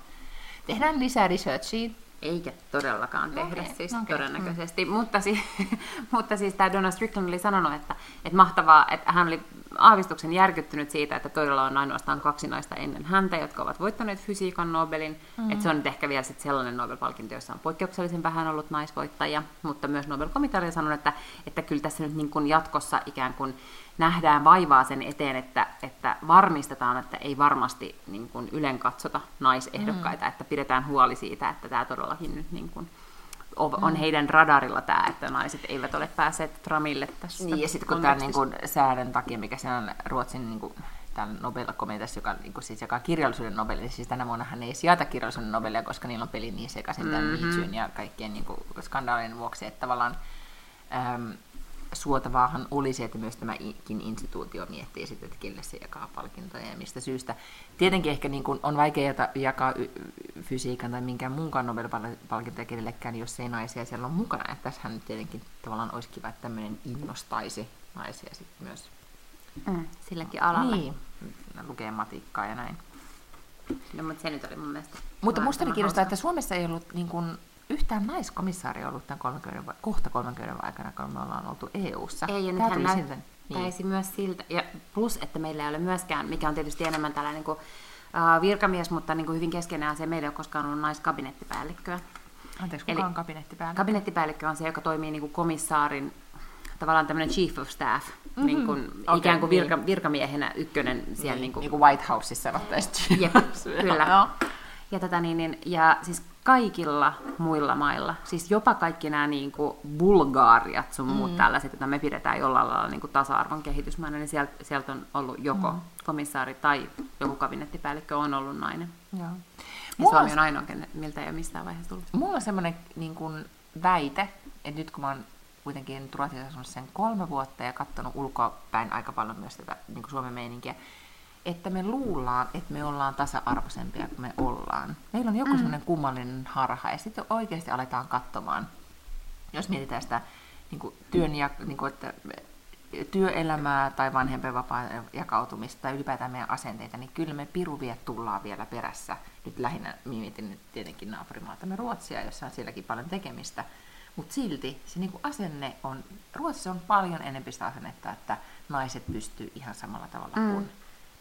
Tehdään lisää researchia. Eikä todellakaan tehdä Okei, siis okei, todennäköisesti. Mutta, siis, mutta siis tämä Donald Strickland oli sanonut, että, että mahtavaa, että hän oli aavistuksen järkyttynyt siitä, että todella on ainoastaan kaksi naista ennen häntä, jotka ovat voittaneet fysiikan Nobelin. Mm. Että se on nyt ehkä vielä sit sellainen Nobel-palkinto, jossa on poikkeuksellisen vähän ollut naisvoittajia, mutta myös Nobel-komitea oli sanonut, että, että kyllä tässä nyt niin kuin jatkossa ikään kuin nähdään vaivaa sen eteen, että, että varmistetaan, että ei varmasti niin kuin ylen katsota naisehdokkaita, mm. että pidetään huoli siitä, että tämä todellakin nyt niin kuin on mm. heidän radarilla tämä, että naiset eivät ole päässeet Tramille tässä Niin, ja sitten kun tämä niin kuin, säädön takia, mikä se on Ruotsin niin kuin, tämän Nobel-komiteassa, joka niin kuin, siis jakaa kirjallisuuden Nobelin, niin siis tänä vuonna hän ei sijata kirjallisuuden Nobelia, koska niillä on peli niin sekaisin tämän mm-hmm. ja kaikkien niin kuin, skandaalien vuoksi, että tavallaan äm, suotavaahan olisi, että myös tämäkin instituutio miettii sitten, että kelle se jakaa palkintoja ja mistä syystä. Tietenkin ehkä niin kuin on vaikea jakaa fysiikan tai minkään muunkaan Nobel-palkintoja kenellekään, jos ei naisia siellä on mukana. Että tässähän nyt tietenkin tavallaan olisi kiva, että tämmöinen innostaisi naisia sitten myös. Mm, silläkin alalla. Niin, lukee matikkaa ja näin. No, mutta se nyt oli mun mielestä... Mutta musta oli kiinnostaa, että Suomessa ei ollut niin kuin, yhtään naiskomissaaria ollut tämän 30, kohta 30 aikana, kun me ollaan oltu EU-ssa. Ei, ja Tämä nythän tuli näyttäisi siltä, niin. myös siltä, ja plus, että meillä ei ole myöskään, mikä on tietysti enemmän tällainen kuin, uh, virkamies, mutta niin kuin hyvin keskeinen asia, meillä ei ole koskaan ollut naiskabinettipäällikköä. Anteeksi, kuka Eli- on kabinettipäällikkö? Kabinettipäällikkö on se, joka toimii niin kuin komissaarin, tavallaan tämmöinen chief of staff, mm-hmm. niin kuin, Okei, ikään kuin niin. virka, virkamiehenä ykkönen siellä. Niin, niin, kuin, niin kuin White Houseissa sanottaisiin. Jep, kyllä. Joo. Ja, tätä niin, niin, ja siis kaikilla muilla mailla, siis jopa kaikki nämä niin kuin Bulgaariat sun muut mm. tällaiset, joita me pidetään jollain lailla niin kuin tasa-arvon kehitysmaina, niin sieltä, sieltä on ollut joko mm. komissaari tai joku kabinettipäällikkö on ollut nainen. Joo. Ja Mulla Suomi on- ainoa, miltä ei ole missään vaiheessa tullut. Mulla on semmoinen niin kuin väite, että nyt kun mä oon kuitenkin Ruotsissa asunut sen kolme vuotta ja katsonut ulkopäin aika paljon myös tätä niin kuin Suomen meininkiä, että me luullaan, että me ollaan tasa-arvoisempia kuin me ollaan. Meillä on joku mm. semmoinen kummallinen harha ja sitten oikeasti aletaan katsomaan, jos mietitään sitä niin kuin työn ja, niin kuin, että työelämää tai vanhempienvapaan jakautumista tai ylipäätään meidän asenteita, niin kyllä me piruviet tullaan vielä perässä. Nyt lähinnä mietin nyt tietenkin naapurimaatamme Ruotsia, jossa on sielläkin paljon tekemistä. Mutta silti se niinku asenne on, Ruotsissa on paljon enemmän sitä asennetta, että naiset pystyy ihan samalla tavalla Mm.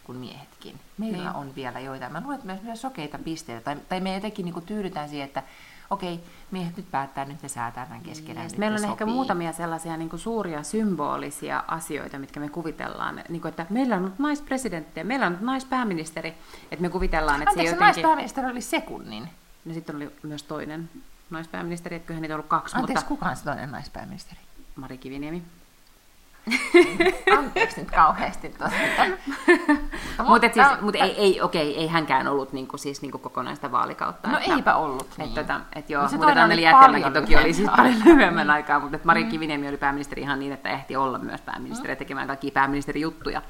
Kuin, miehetkin. Meillä Niin. on vielä joitain, mä luulen, että myös, myös sokeita pisteitä, tai, tai me jotenkin niinku tyydytään siihen, että okei, miehet nyt päättää, nyt ne säätää tämän keskenään. Sit meillä on ne ehkä sopii. muutamia sellaisia niin kuin suuria symbolisia asioita, mitkä me kuvitellaan. Niin kuin, että meillä on nyt naispresidentti ja meillä on nyt naispääministeri. Että me kuvitellaan, että Anteeksi, se se jotenkin... naispääministeri oli sekunnin. No sitten oli myös toinen naispääministeri, että kyllähän niitä on ollut kaksi, Anteeksi, mutta kuka on se toinen naispääministeri? Mari Kiviniemi. Anteeksi nyt kauheasti tuosta. Mutta siis, mut ei, ei, okei, ei hänkään ollut niinku, siis niinku kokonaista vaalikautta. No että, eipä ollut. Että, Niin. tota, et joo, No se mutta Anneli paljon toki oli siis paljon lyhyemmän aikaa, mutta että Mari Kiviniemi oli pääministeri ihan niin, että ehti olla myös pääministeri ja tekemään kaikkia pääministerijuttuja.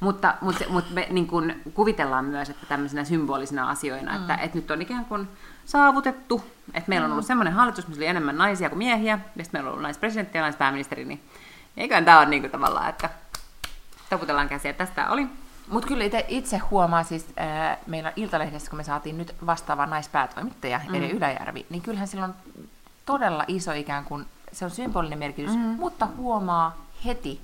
Mutta, mutta, mutta me niin kuin kuvitellaan myös, että tämmöisenä symbolisina asioina, että, että nyt on ikään kuin saavutettu, että meillä on ollut semmoinen hallitus, missä oli enemmän naisia kuin miehiä, ja sitten meillä on ollut naispresidentti ja naispääministeri, niin eiköhän tämä ole niin kuin tavallaan, että taputellaan käsiä, että tästä oli. Mutta kyllä itse, itse huomaa siis, ää, meillä Iltalehdessä, kun me saatiin nyt vastaava naispäätoimittaja, mm. Eri Yläjärvi, niin kyllähän sillä on todella iso ikään kuin, se on symbolinen merkitys, mm. mutta huomaa heti,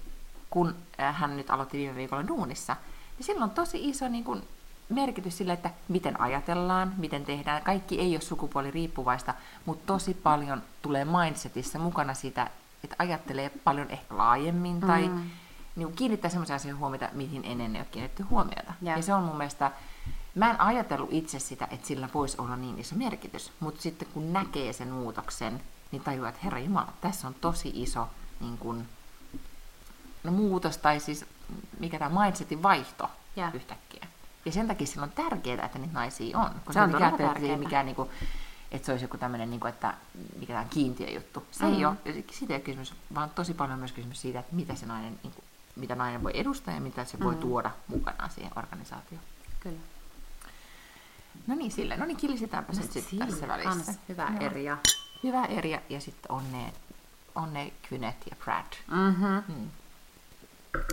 kun ää, hän nyt aloitti viime viikolla duunissa, niin sillä on tosi iso niin kuin, merkitys sille, että miten ajatellaan, miten tehdään. Kaikki ei ole sukupuoliriippuvaista, mutta tosi paljon tulee mindsetissä mukana sitä, että ajattelee paljon ehkä laajemmin tai Mm. niin kiinnittää sellaisia asioita huomiota, mihin ennen ei ole kiinnitetty huomiota. Jaa. Ja se on mun mielestä, mä en ajatellut itse sitä, että sillä voisi olla niin iso merkitys, mutta sitten kun näkee sen muutoksen, niin tajuaa, että herra Jumala, tässä on tosi iso niin kuin, no, muutos tai siis mikä tämä mindsetin vaihto Jaa. yhtäkkiä. Ja sen takia sillä on tärkeää, että niitä naisia on. Koska Se on todella tärkeetä. mikään, niin kuin, että se olisi joku tämmöinen, niin kuin, että mikä tämä kiintiöjuttu. Se Mhm. ei ole, siitä ei ole kysymys, vaan tosi paljon myös kysymys siitä, että mitä se nainen, niin kuin, mitä nainen voi edustaa ja mitä se voi Mhm. tuoda mukanaan siihen organisaatioon. Kyllä. No niin, sille. No niin, killistetäänpä se nyt sitten tässä välissä. Kans hyvä Joo. eri. Ja... Hyvä eri ja, sitten onne, onne Kynette ja Brad. Mm-hmm. Hmm.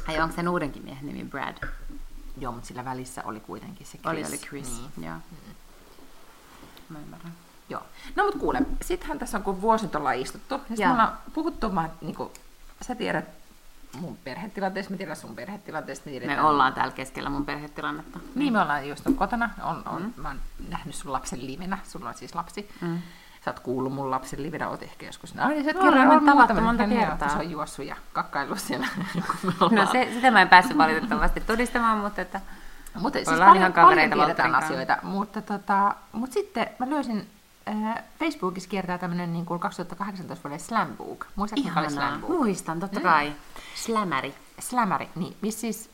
Ai onko sen uudenkin miehen nimi Brad? Joo, mutta sillä välissä oli kuitenkin se Chris. Oli, oli Chris. Niin. Joo. Mä ymmärrän. Joo. No mut kuule, sittenhän tässä on kun vuosi nyt ollaan istuttu, ja sitten me ollaan puhuttu, mä, niin kuin, sä tiedät mun perhetilanteesta, mä tiedän sun perhetilanteesta, me. Me ollaan täällä keskellä mun perhetilannetta. Niin, me ollaan just kotona, on, on, mm. mä oon nähnyt sun lapsen livenä, sulla on siis lapsi. Mm. Sä oot kuullut mun lapsen livenä, oot ehkä joskus. No, niin sä et Ollaan kerran on tavattu monta joo, kertaa. Se on juossut ja kakkaillut siellä. No se, sitä mä en päässyt valitettavasti todistamaan, mutta että... Mutta siis paljon, ihan paljon tiedetään asioita, mutta, tota, mutta sitten mä löysin, Facebookissa kiertää tämmöinen niin kuin 2018 vuoden Slam Book. Muistatko, mikä oli? Muistan, totta Mm. kai. Slämäri. Slamäri, niin, missä siis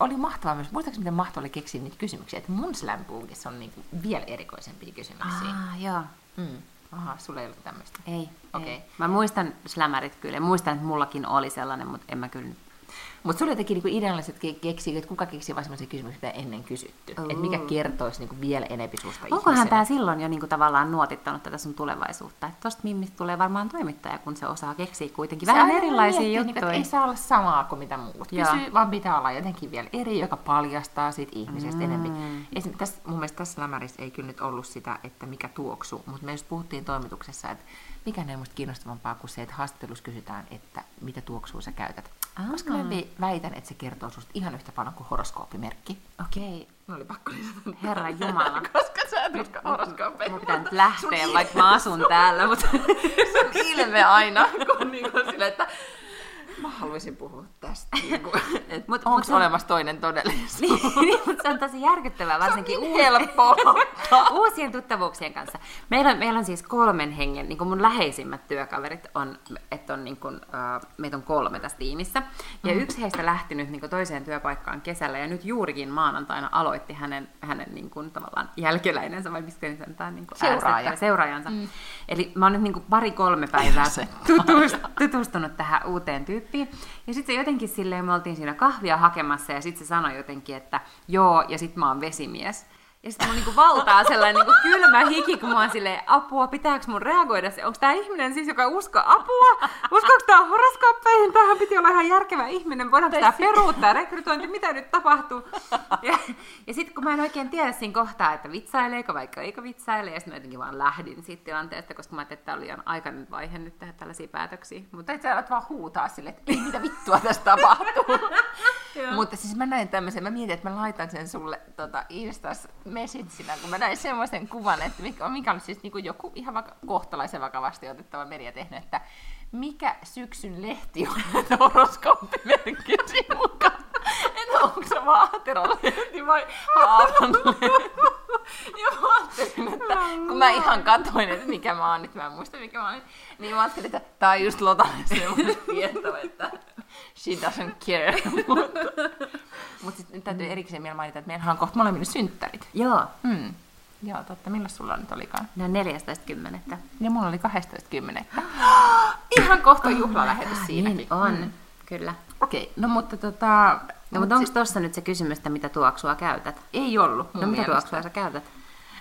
oli mahtavaa myös, muistaakseni miten mahtavaa oli keksiä niitä kysymyksiä, että mun Slam Bookissa on niin kuin vielä erikoisempia kysymyksiä. Ah, joo. Mm. Aha, sulla ei ollut tämmöistä. Ei, Okei. ei. Mä muistan slämärit kyllä. ja Muistan, että mullakin oli sellainen, mutta en mä kyllä... Mutta sulla jotenkin niinku ideaaliset ke- keksii, että kuka keksii vaan sellaisia kysymyksiä, mitä ennen kysytty. Oo. Että mikä kertoisi niinku vielä enempi susta Onkohan ihmisenä. tämä silloin jo niinku tavallaan nuotittanut tätä sun tulevaisuutta? Että tosta Mimmistä tulee varmaan toimittaja, kun se osaa keksiä kuitenkin Se vähän erilaisia miettii, juttuja. Niin, ei saa olla samaa kuin mitä muut Joo. kysyy, vaan pitää olla jotenkin vielä eri, joka paljastaa siitä ihmisestä Mm. mm. enemmän. Esim, tässä, mun mielestä tässä lämärissä ei kyllä nyt ollut sitä, että mikä tuoksu, mutta me just puhuttiin toimituksessa, että mikä ei musta kiinnostavampaa kuin se, että haastattelussa kysytään, että mitä tuoksua sä käytät. Aa. Koska mä väitän, että se kertoo susta ihan yhtä paljon kuin horoskooppimerkki. Okei, No oli pakko lisätä. Herra Jumala. Koska sä et usko horoskooppeja. Mun pitää nyt lähteä, vaikka mä asun täällä, mutta... sun ilme aina, kun niinku sille, että mä haluaisin puhua tästä. Että Mut- onko mut se- olemassa toinen todellisuus? niin, mutta se on tosi järkyttävää, varsinkin niin uusien, tuttavuuksien kanssa. Meillä on, meillä on siis kolmen hengen, niin kuin mun läheisimmät työkaverit on, että on niin kuin, uh, meitä on kolme tässä tiimissä. Ja Mm. yksi heistä lähti nyt niin kuin toiseen työpaikkaan kesällä ja nyt juurikin maanantaina aloitti hänen, hänen niin kuin, tavallaan jälkeläinensä, vai mistä nyt sanotaan, niin kuin Seuraaja. seuraajansa. Mm. Eli mä oon nyt niin kuin pari-kolme päivää Se. tutust, tutustunut tähän uuteen tyyppiin. Ja sitten se jotenkin silleen, me oltiin siinä kahvia hakemassa ja sitten se sanoi jotenkin, että joo, ja sitten mä oon vesimies. Ja sitten mun niinku valtaa sellainen niinku kylmä hiki, kun mä oon silleen, apua, pitääkö mun reagoida? se? Onko tämä ihminen siis, joka uskoo apua? Uskoako tämä horoskooppeihin? Tämähän piti olla ihan järkevä ihminen. Voidaanko tämä peruuttaa rekrytointi? Mitä nyt tapahtuu? Ja, ja sitten kun mä en oikein tiedä siinä kohtaa, että vitsaileeko vaikka eikö vitsaile, ja sitten mä jotenkin vaan lähdin siitä tilanteesta, koska mä ajattelin, että tämä oli liian aikainen vaihe nyt tehdä tällaisia päätöksiä. Mutta Tai sä alat vaan huutaa sille, että ei mitä vittua tässä tapahtuu. Mutta siis mä näin tämmöisen, mä mietin, että mä laitan sen sulle tota, Instas messageina, kun mä näin semmoisen kuvan, että mikä, mikä oli siis niin joku ihan vaka, kohtalaisen vakavasti otettava media tehnyt, että mikä syksyn lehti on, horoskooppimerkki mukaan. Että onko se vaaterolehti vai haavanlehti? Ja mä ajattelin, että kun mä ihan katoin, että mikä mä oon nyt, mä en muista mikä mä oon nyt, niin mä ajattelin, että tää on just Lotalle semmoinen tieto, että she doesn't care. Mutta mut sitten nyt täytyy erikseen vielä mainita, että meillähän on kohta molemmille synttärit. joo, Hmm. Joo, totta. Millä sulla nyt olikaan? ne on 14.10. Ja mulla oli 12.10. Ihan kohta juhlalähetys siinäkin. Niin on, Mm. kyllä. Okei, no mutta tota... No, mutta onko tuossa nyt se kysymys, että mitä tuoksua käytät? Ei ollut mun No mitä tuoksua sä käytät?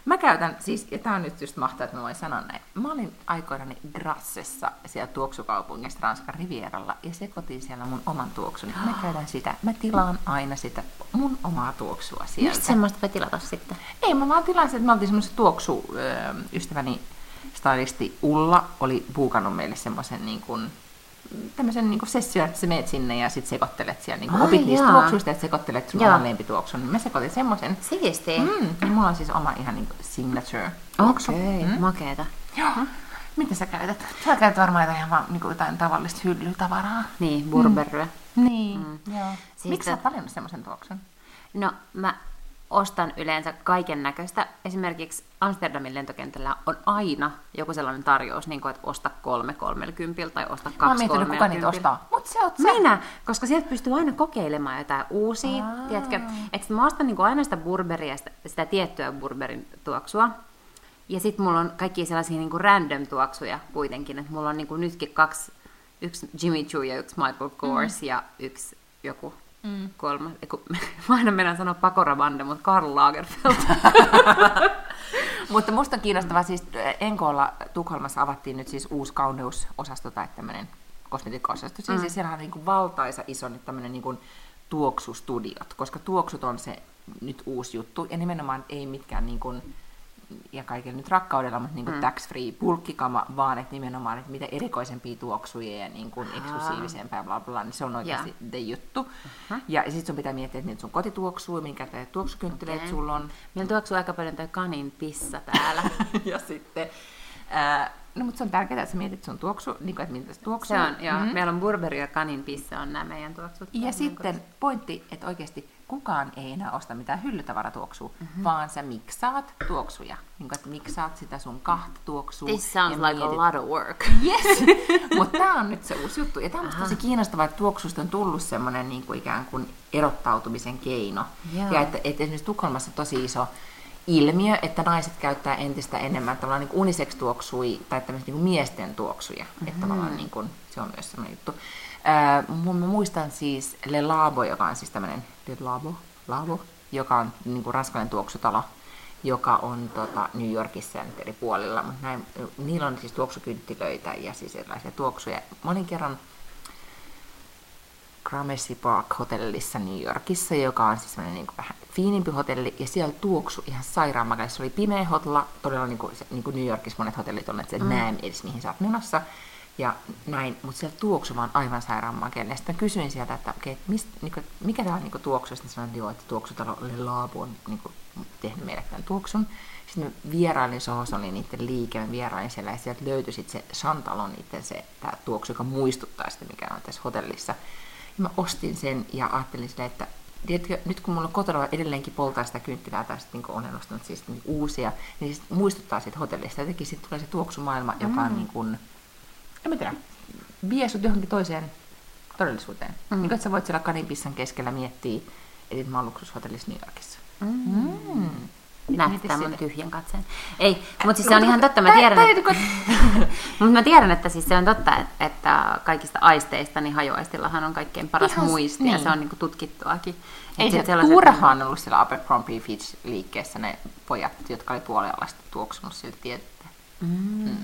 Mä käytän, siis, ja tää on nyt just mahtavaa, että mä voin sanoa näin. Mä olin aikoinani Grassessa siellä tuoksukaupungissa Ranskan Rivieralla ja sekoitin siellä mun oman tuoksun. Mä käytän sitä, mä tilaan aina sitä mun omaa tuoksua sieltä. Mistä semmoista voi tilata sitten? Ei, mä vaan tilasin, että me oltiin semmoisessa tuoksu, ö, ystäväni stylisti Ulla oli buukannut meille semmoisen niin kuin, tämmöisen niin session, että sä meet sinne ja sit sekoittelet siellä, niin kuin Ai opit niistä jaa. tuoksuista ja sekoittelet sun oman lempituoksun. Niin Mä sekoitin semmoisen. Siistiä. Mm, ja mulla on siis oma ihan niin signature tuoksu. Okei, okay. makeeta. Joo. Miten sä käytät? Sä käytät varmaan jotain, ihan vaan, niin kuin jotain tavallista hyllytavaraa. Niin, burberryä. Niin, mm. joo. Siis Miksi sä oot valinnut semmoisen tuoksun? No, mä ostan yleensä kaiken näköistä. Esimerkiksi Amsterdamin lentokentällä on aina joku sellainen tarjous, niin kuin, että osta kolme kolmelkympiltä tai osta Mä kaksi miettinyt, kuka niitä ostaa. Mut se oot sä. Minä, koska sieltä pystyy aina kokeilemaan jotain uusia, Aa. tiedätkö? Sit mä ostan niinku aina sitä burberia, sitä, sitä tiettyä burberin tuoksua. Ja sitten mulla on kaikki sellaisia niinku random tuoksuja kuitenkin, että mulla on niinku nytkin kaksi, yksi Jimmy Choo ja yksi Michael Kors mm. ja yksi joku mm. kolmas, eiku, mä aina mennään sanoa Pakorabande, mutta Karl Lagerfeld. Mutta musta on kiinnostavaa, siis Enkolla Tukholmassa avattiin nyt siis uusi kauneusosasto tai tämmöinen kosmetiikkaosasto. Siis mm. siellä on niin kuin valtaisa iso nyt tämmöinen niin kuin tuoksustudiot, koska tuoksut on se nyt uusi juttu ja nimenomaan ei mitkään niin kuin ja kaikilla nyt rakkaudella, mutta niin kuin Mm. tax-free pulkkikama, vaan että nimenomaan, että mitä erikoisempia tuoksuja ja niin kuin eksklusiivisempää ja bla bla, niin se on oikeasti the juttu. Mhm. Ja sitten sun pitää miettiä, että niitä sun kotituoksuu, minkä te tuoksukynttilöitä Okei. sulla on. Meillä tuoksuu aika paljon toi kanin pissa täällä. ja sitten, ää, no mutta se on tärkeää, että sä mietit sun tuoksu, niin kuin, että miltä se tuoksuu. Se on, joo. Mhm. Meillä on Burberry ja kanin pissa on nämä meidän tuoksut. Ja Meidän sitten pointti, että oikeasti kukaan ei enää osta mitään hyllytavaratuoksua, Mhm. mm-hmm. vaan sä miksaat tuoksuja. Niin kuin, että miksaat sitä sun kahta tuoksua. This sounds like a mietit- lot of work. Yes! Mutta tämä on nyt se uusi juttu. Ja tämä on tosi kiinnostavaa, että tuoksusta on tullut semmoinen niin kuin ikään kuin erottautumisen keino. Joo. Ja että, että esimerkiksi Tukholmassa tosi iso ilmiö, että naiset käyttää entistä enemmän tavallaan niin unisex-tuoksui tai tämmöistä niin miesten tuoksuja. Mm-hmm. Että tavallaan niin kuin, se on myös semmoinen juttu. Ää, mu- mä muistan siis Le Labo, joka on siis tämmöinen Le Labo, Labo, joka on niin kuin ranskalainen tuoksutalo, joka on tota, New Yorkissa ja eri puolilla, mutta näin, niillä on siis tuoksukynttilöitä ja siis erilaisia tuoksuja. Monin kerran Gramercy Park hotellissa New Yorkissa, joka on siis semmoinen niin vähän fiinimpi hotelli, ja siellä tuoksu ihan sairaan makea. Se oli pimeä hotella, todella niin kuin, se, niin kuin New Yorkissa monet hotellit on, että sä et mm. näe edes mihin sä oot menossa. Ja näin, mutta siellä tuoksu vaan aivan sairaan makealle. Ja sitten mä kysyin sieltä, että okay, mist, niin kuin, mikä tämä on niin tuoksu? Sitten sanoin, että joo, että tuoksutalo Le Labo on niin kuin, tehnyt meille tämän tuoksun. Sitten mä vierailin Sohossa, oli niiden liike, mä vierailin siellä ja sieltä löytyi sitten se Chantalon niiden se tämä tuoksu, joka muistuttaa sitä, mikä on tässä hotellissa. Ja mä ostin sen ja ajattelin silleen, että tiedätkö, nyt kun mulla kotona edelleenkin poltaa sitä kynttilää tai sitten niin olen ostanut siis niin uusia, niin se muistuttaa siitä hotellista. Jotenkin sitten tulee se tuoksumaailma, joka on niin kuin, en mä tiedä, vie sut johonkin toiseen todellisuuteen. Mm. Niin kuin, että sä voit siellä kaninpissan keskellä miettiä, että mä oon luksushotellissa New Yorkissa. Mm. Näyttää mun tyhjän katseen. Ei, mutta siis se on ihan totta, mä tiedän, että, mutta mä tiedän, että siis se on totta, että, kaikista aisteista, niin hajoaistillahan on kaikkein paras Ihan muisti, ja niin. se on niinku tutkittuakin. Ei se sellaiset- turhaan ollut siellä Abercrombie Fitch liikkeessä ne pojat, jotka oli puolialasta tuoksunut siltä tiedettä. Mm. Mm.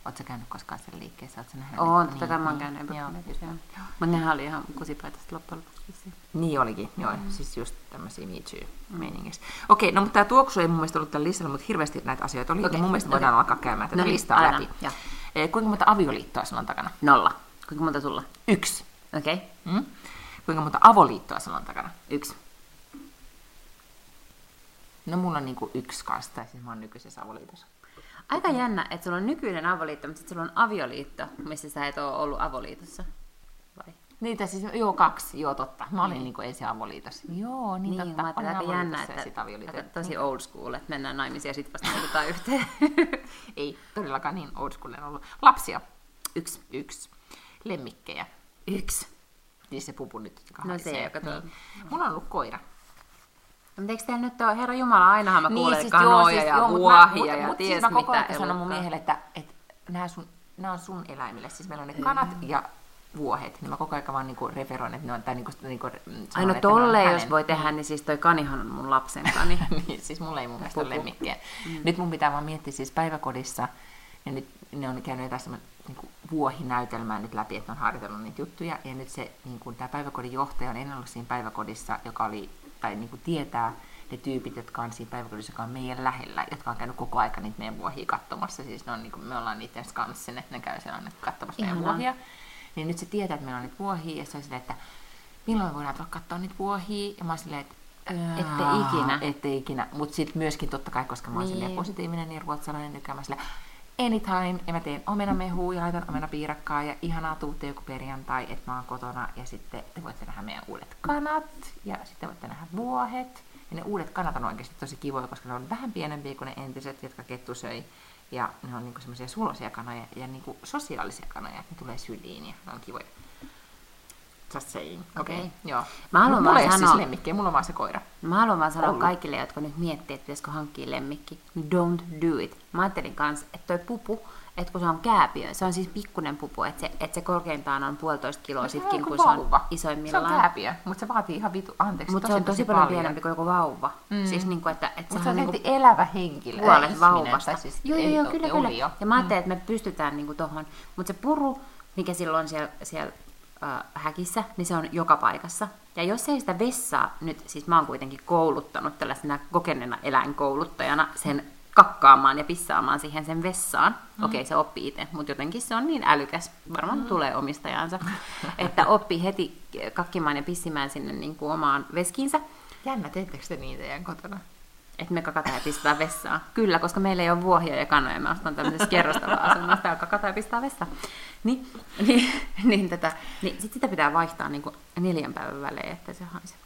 Okay. Oletko käynyt koskaan sen liikkeessä? Oletko nähnyt? Oon, totta kai mä oon niin, käynyt Joo. Abercrombieissa, joo. Mutta nehän oli ihan kusipaitasta loppujen lopuksi. Niin olikin, joo. Mm. Siis just tämmöisiä Me Too-meiningissä. Okei, no mutta tämä tuoksu ei mun mielestä ollut tällä listalla, mutta hirveästi näitä asioita oli. Okay. Mun mielestä okei. voidaan alkaa käymään tätä No niin, listaa aletaan, läpi. joo. Eh, Kuinka monta avioliittoa sulla on takana? Nolla. Kuinka monta sulla? Yksi. Okei, okay. Mm? Kuinka monta avoliittoa sulla on takana? yksi. No mulla on niinku yksi kanssa, tai siis mä oon nykyisessä avoliitossa. Aika jännä, että sulla on nykyinen avoliitto, mutta sitten sulla on avioliitto, missä sä et ole ollut avoliitossa. Vai? Niitä siis, joo kaksi, joo totta. Mä olin niinku ensin avoliitossa. Joo, niin, Niin, totta. mä ajattelin Olin aika jännä, sit että, avioliitossa. että tosi old school, että mennään naimisiin ja sitten vasta muutetaan yhteen. Ei todellakaan niin old school en ollut. Lapsia. Yksi. Yksi. Lemmikkejä. Yksi. Niin se pupu nyt, joka No se, joka tuo- niin. Mulla on ollut koira. Mutta eikö teillä nyt ole, herra Jumala, ainahan mä kuulen siis kanoja ja mut vuohia mä, ja mut, ties siis mä koko mitä ajan sanon mun miehelle, että, että nämä, sun, nämä on sun eläimille. Siis meillä on ne kanat ja vuohet. Niin mä koko ajan vaan niinku referoin, että ne on, tai niinku, niinku, mm, sanon, Ai no että ne on tolleen, jos hänen. voi tehdä, niin siis toi kanihan on mun lapsen kani. niin, siis mulla ei mun mielestä ole lemmikkiä. Mm. Nyt mun pitää vaan miettiä siis päiväkodissa, ja nyt ne on käynyt jotain semmoinen niin vuohinäytelmää nyt läpi, että ne on harjoitellut niitä juttuja, ja nyt se, niin kuin, tämä päiväkodin johtaja on ennen ollut siinä päiväkodissa, joka oli, tai niin kuin tietää ne tyypit, jotka on siinä päiväkodissa, joka on meidän lähellä, jotka on käynyt koko aika niitä meidän vuohia katsomassa, siis ne on, niin kuin, me ollaan niiden skanssin, että ne käy siellä katsomassa meidän vuohia. Niin nyt se tietää, että meillä on niitä vuohia, ja se on silleen, että milloin voidaan tulla katsoa niitä vuohia, ja mä oon silleen, että Ette ikinä. Ette ikinä. Mutta sitten myöskin totta kai, koska mä oon Niin. niin. positiivinen niin ruotsalainen, nykyään mä silleen, anytime, ja mä teen omenamehua ja laitan omenapiirakkaa ja ihanaa tuutte joku perjantai, että mä oon kotona ja sitten te voitte nähdä meidän uudet kanat ja sitten voitte nähdä vuohet. Ja ne uudet kanat on oikeasti tosi kivoja, koska ne on vähän pienempiä kuin ne entiset, jotka kettu söi. Ja ne on niinku semmoisia sulosia kanoja ja niinku sosiaalisia kanoja, ne tulee syliin ja ne on kivoja. Just saying. Okei, Okei. okay. joo. Mä haluan mulla vaan ei sanoa- siis lemmikkiä, mulla on vaan se koira. Mä haluan vaan sanoa Ollut. kaikille, jotka nyt miettii, että pitäisikö hankkia lemmikki. Don't do it. Mä ajattelin kanssa, että toi pupu, että kun se on kääpiö, se on siis pikkunen pupu, että se, että se korkeintaan on puolitoista kiloa No sitkin, kun se on vauva. Se on isoimmillaan. kääpiö, mutta se vaatii ihan vitu, anteeksi, Mutta se on tosi paljon pienempi kuin joku vauva. Mm. Siis niin kuin, että, että se on niin silti elävä henkilö. puolet vauvasta. Siis joo, joo, joo, kyllä, kyllä. Ja mä ajattelin, että me pystytään niinku tohon. Mutta se puru, mikä silloin siellä, siellä äh, häkissä, niin se on joka paikassa. Ja jos ei sitä vessaa nyt, siis mä oon kuitenkin kouluttanut tällaisena kokeneena eläinkouluttajana sen kakkaamaan ja pissaamaan siihen sen vessaan. Mm. Okei, se oppii itse, mutta jotenkin se on niin älykäs, varmaan mm. tulee omistajansa, että oppii heti kakkimaan ja pissimään sinne niin kuin omaan veskinsä. Jännä, teettekö te niitä teidän kotona? Että me kakataan ja pistää vessaan. Kyllä, koska meillä ei ole vuohia ja kanoja, me ostan tämmöisessä kerrostava-asunnossa, ja kakataan ja pistää vessaan. Niin, niin, niin, tätä, niin sit sitä pitää vaihtaa niin kuin neljän päivän välein, että se haisee.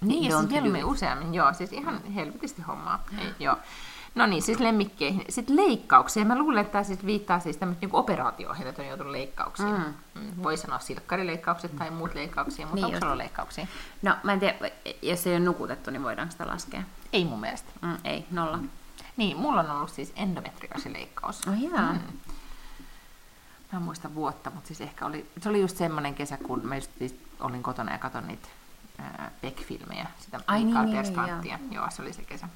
Niin, ja siis mieluummin useammin, joo, siis ihan helvetisti hommaa. Ei, joo. No niin, siis lemmikkeihin. Sitten leikkauksia. Mä luulen, että tämä siis viittaa siis tämmöisiin niin operaatioihin, että on joutunut leikkauksiin. Mm. mm. Voi sanoa silkkarileikkaukset tai muut leikkauksia, mutta niin onko sulla leikkauksia? No mä en tiedä, jos ei ole nukutettu, niin voidaanko sitä laskea? Ei mun mielestä. Mm, ei, nolla. Mm. Niin, mulla on ollut siis endometriosileikkaus. Oh, yeah. mm. Mä en muista vuotta, mutta siis ehkä oli, se oli just semmoinen kesä, kun mä just siis olin kotona ja katson niitä Beck-filmejä, sitä Ai, niin, niin, niin, joo. joo, se oli se kesä.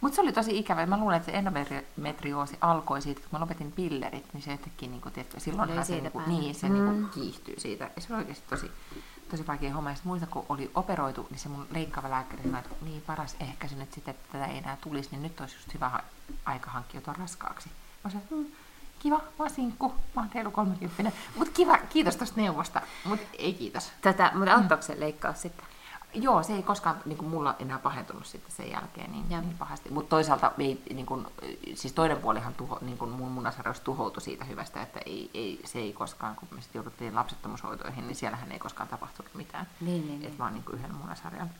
Mutta se oli tosi ikävä. Mä luulen, että se endometrioosi alkoi siitä, kun mä lopetin pillerit, niin se jotenkin, niin kuin, tiedätkö, silloinhan se, niin, kuin, niin, se mm. niin kuin, kiihtyy siitä. Ja se oli oikeasti tosi, tosi vaikea homma. Ja muista, kun oli operoitu, niin se mun leikkaava lääkäri sanoi, että niin paras ehkäisy nyt sitten, että tätä ei enää tulisi, niin nyt olisi just hyvä aika hankkiutua raskaaksi. Mä sanoin, hmm, kiva, mä oon sinkku, mä oon reilu 30. Mutta kiva, kiitos tuosta neuvosta, mutta ei kiitos. Tätä, mutta auttaako se leikkaus sitten? Joo, se ei koskaan niin kuin mulla enää pahentunut sitten sen jälkeen niin, niin pahasti. Mutta toisaalta ei, niin kuin, siis toinen puolihan tuho, niin kuin mun munasarjaus tuhoutui siitä hyvästä, että ei, ei, se ei koskaan, kun me sitten jouduttiin lapsettomuushoitoihin, niin siellähän ei koskaan tapahtunut mitään. Niin, niin, että vaan niin kuin yhden munasarjan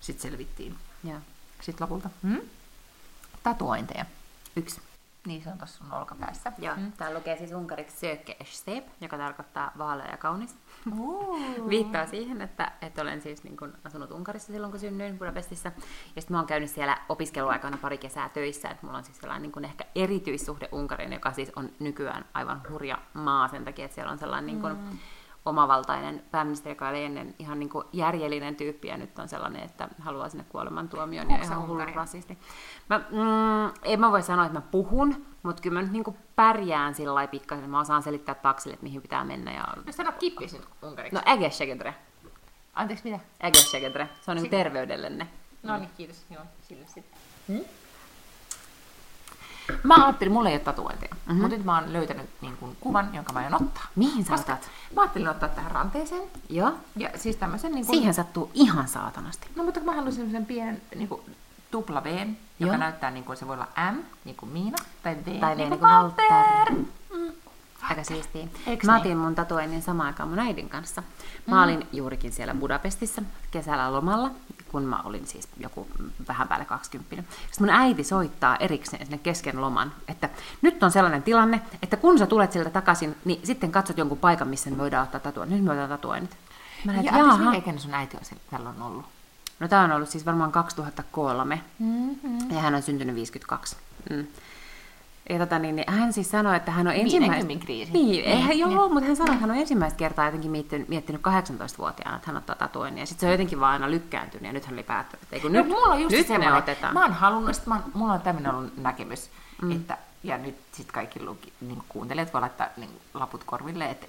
sitten selvittiin. Ja. Sitten lopulta. Hmm? Tatuointeja. Yksi. Niin, se on tuossa sun olkapäässä. Joo, mm. täällä lukee siis unkariksi söke joka tarkoittaa vaalea ja kaunis. Viittaa siihen, että, että olen siis niin kuin asunut Unkarissa silloin, kun synnyin Budapestissa. Ja sitten mä oon käynyt siellä opiskeluaikana pari kesää töissä, että mulla on siis sellainen niin kuin ehkä erityissuhde Unkarin, joka siis on nykyään aivan hurja maa sen takia, että siellä on sellainen niin kuin, mm. omavaltainen pääministeri, joka oli ennen ihan niin kuin järjellinen tyyppi. Ja nyt on sellainen, että haluaa sinne kuolemantuomion ja ihan hullu rasisti. Mä, mm, en mä voi sanoa, että mä puhun, mutta kyllä mä nyt niin kuin pärjään sillä lailla pikkasen. Mä osaan selittää taksille, että mihin pitää mennä. Ja... No sano kippis nyt unkariksi. No ägesegedre. Anteeksi, mitä? Ägesegedre. Se on niin terveydellenne. No niin, kiitos. Joo, sille sitten. Hmm? Mä ajattelin, mulla ei ole tatuointeja, mm-hmm. mutta nyt mä oon löytänyt niin kuin, kuvan, jonka mä aion ottaa. Mihin sä otat? Mä ajattelin ottaa tähän ranteeseen. Joo. Ja siis tämmöisen... Niin kuin... Siihen sattuu ihan saatanasti. No mutta mä haluaisin semmoisen pienen niin kuin, tupla V, joka Joo. näyttää niin kuin se voi olla M, niin kuin Miina, tai V, tai v niin, niin kuin Walter. Mm. Aika siistiä. Eks mä otin niin? mun tatuoinnin samaan aikaan mun äidin kanssa. Mä mm. olin juurikin siellä Budapestissa kesällä lomalla kun mä olin siis joku vähän päälle 20. Sitten mun äiti soittaa erikseen sinne kesken loman, että nyt on sellainen tilanne, että kun sä tulet sieltä takaisin, niin sitten katsot jonkun paikan, missä me voidaan ottaa tatua. Nyt me otetaan tatuoinnit. Mä näin, ja mikä ikäinen sun äiti on siellä on ollut? No tää on ollut siis varmaan 2003. Mm-hmm. Ja hän on syntynyt 52. Mm. Ja tota, niin, niin, hän siis sanoi, että hän on ensimmäistä... kriisi. Niin, eihän, niin, joo, niin. mutta hän sanoi, että hän on ensimmäistä kertaa jotenkin miettinyt, miettinyt 18-vuotiaana, että hän ottaa tatuoinnin. Ja sitten se on jotenkin vaan aina lykkääntynyt ja nyt hän oli päättänyt, että kun no, nyt, mulla on just nyt me otetaan. Mä oon halunnut, että mä, mulla on tämmöinen ollut näkemys, mm. että ja nyt sitten kaikki luki, niin kuuntelijat voi laittaa niin laput korville, että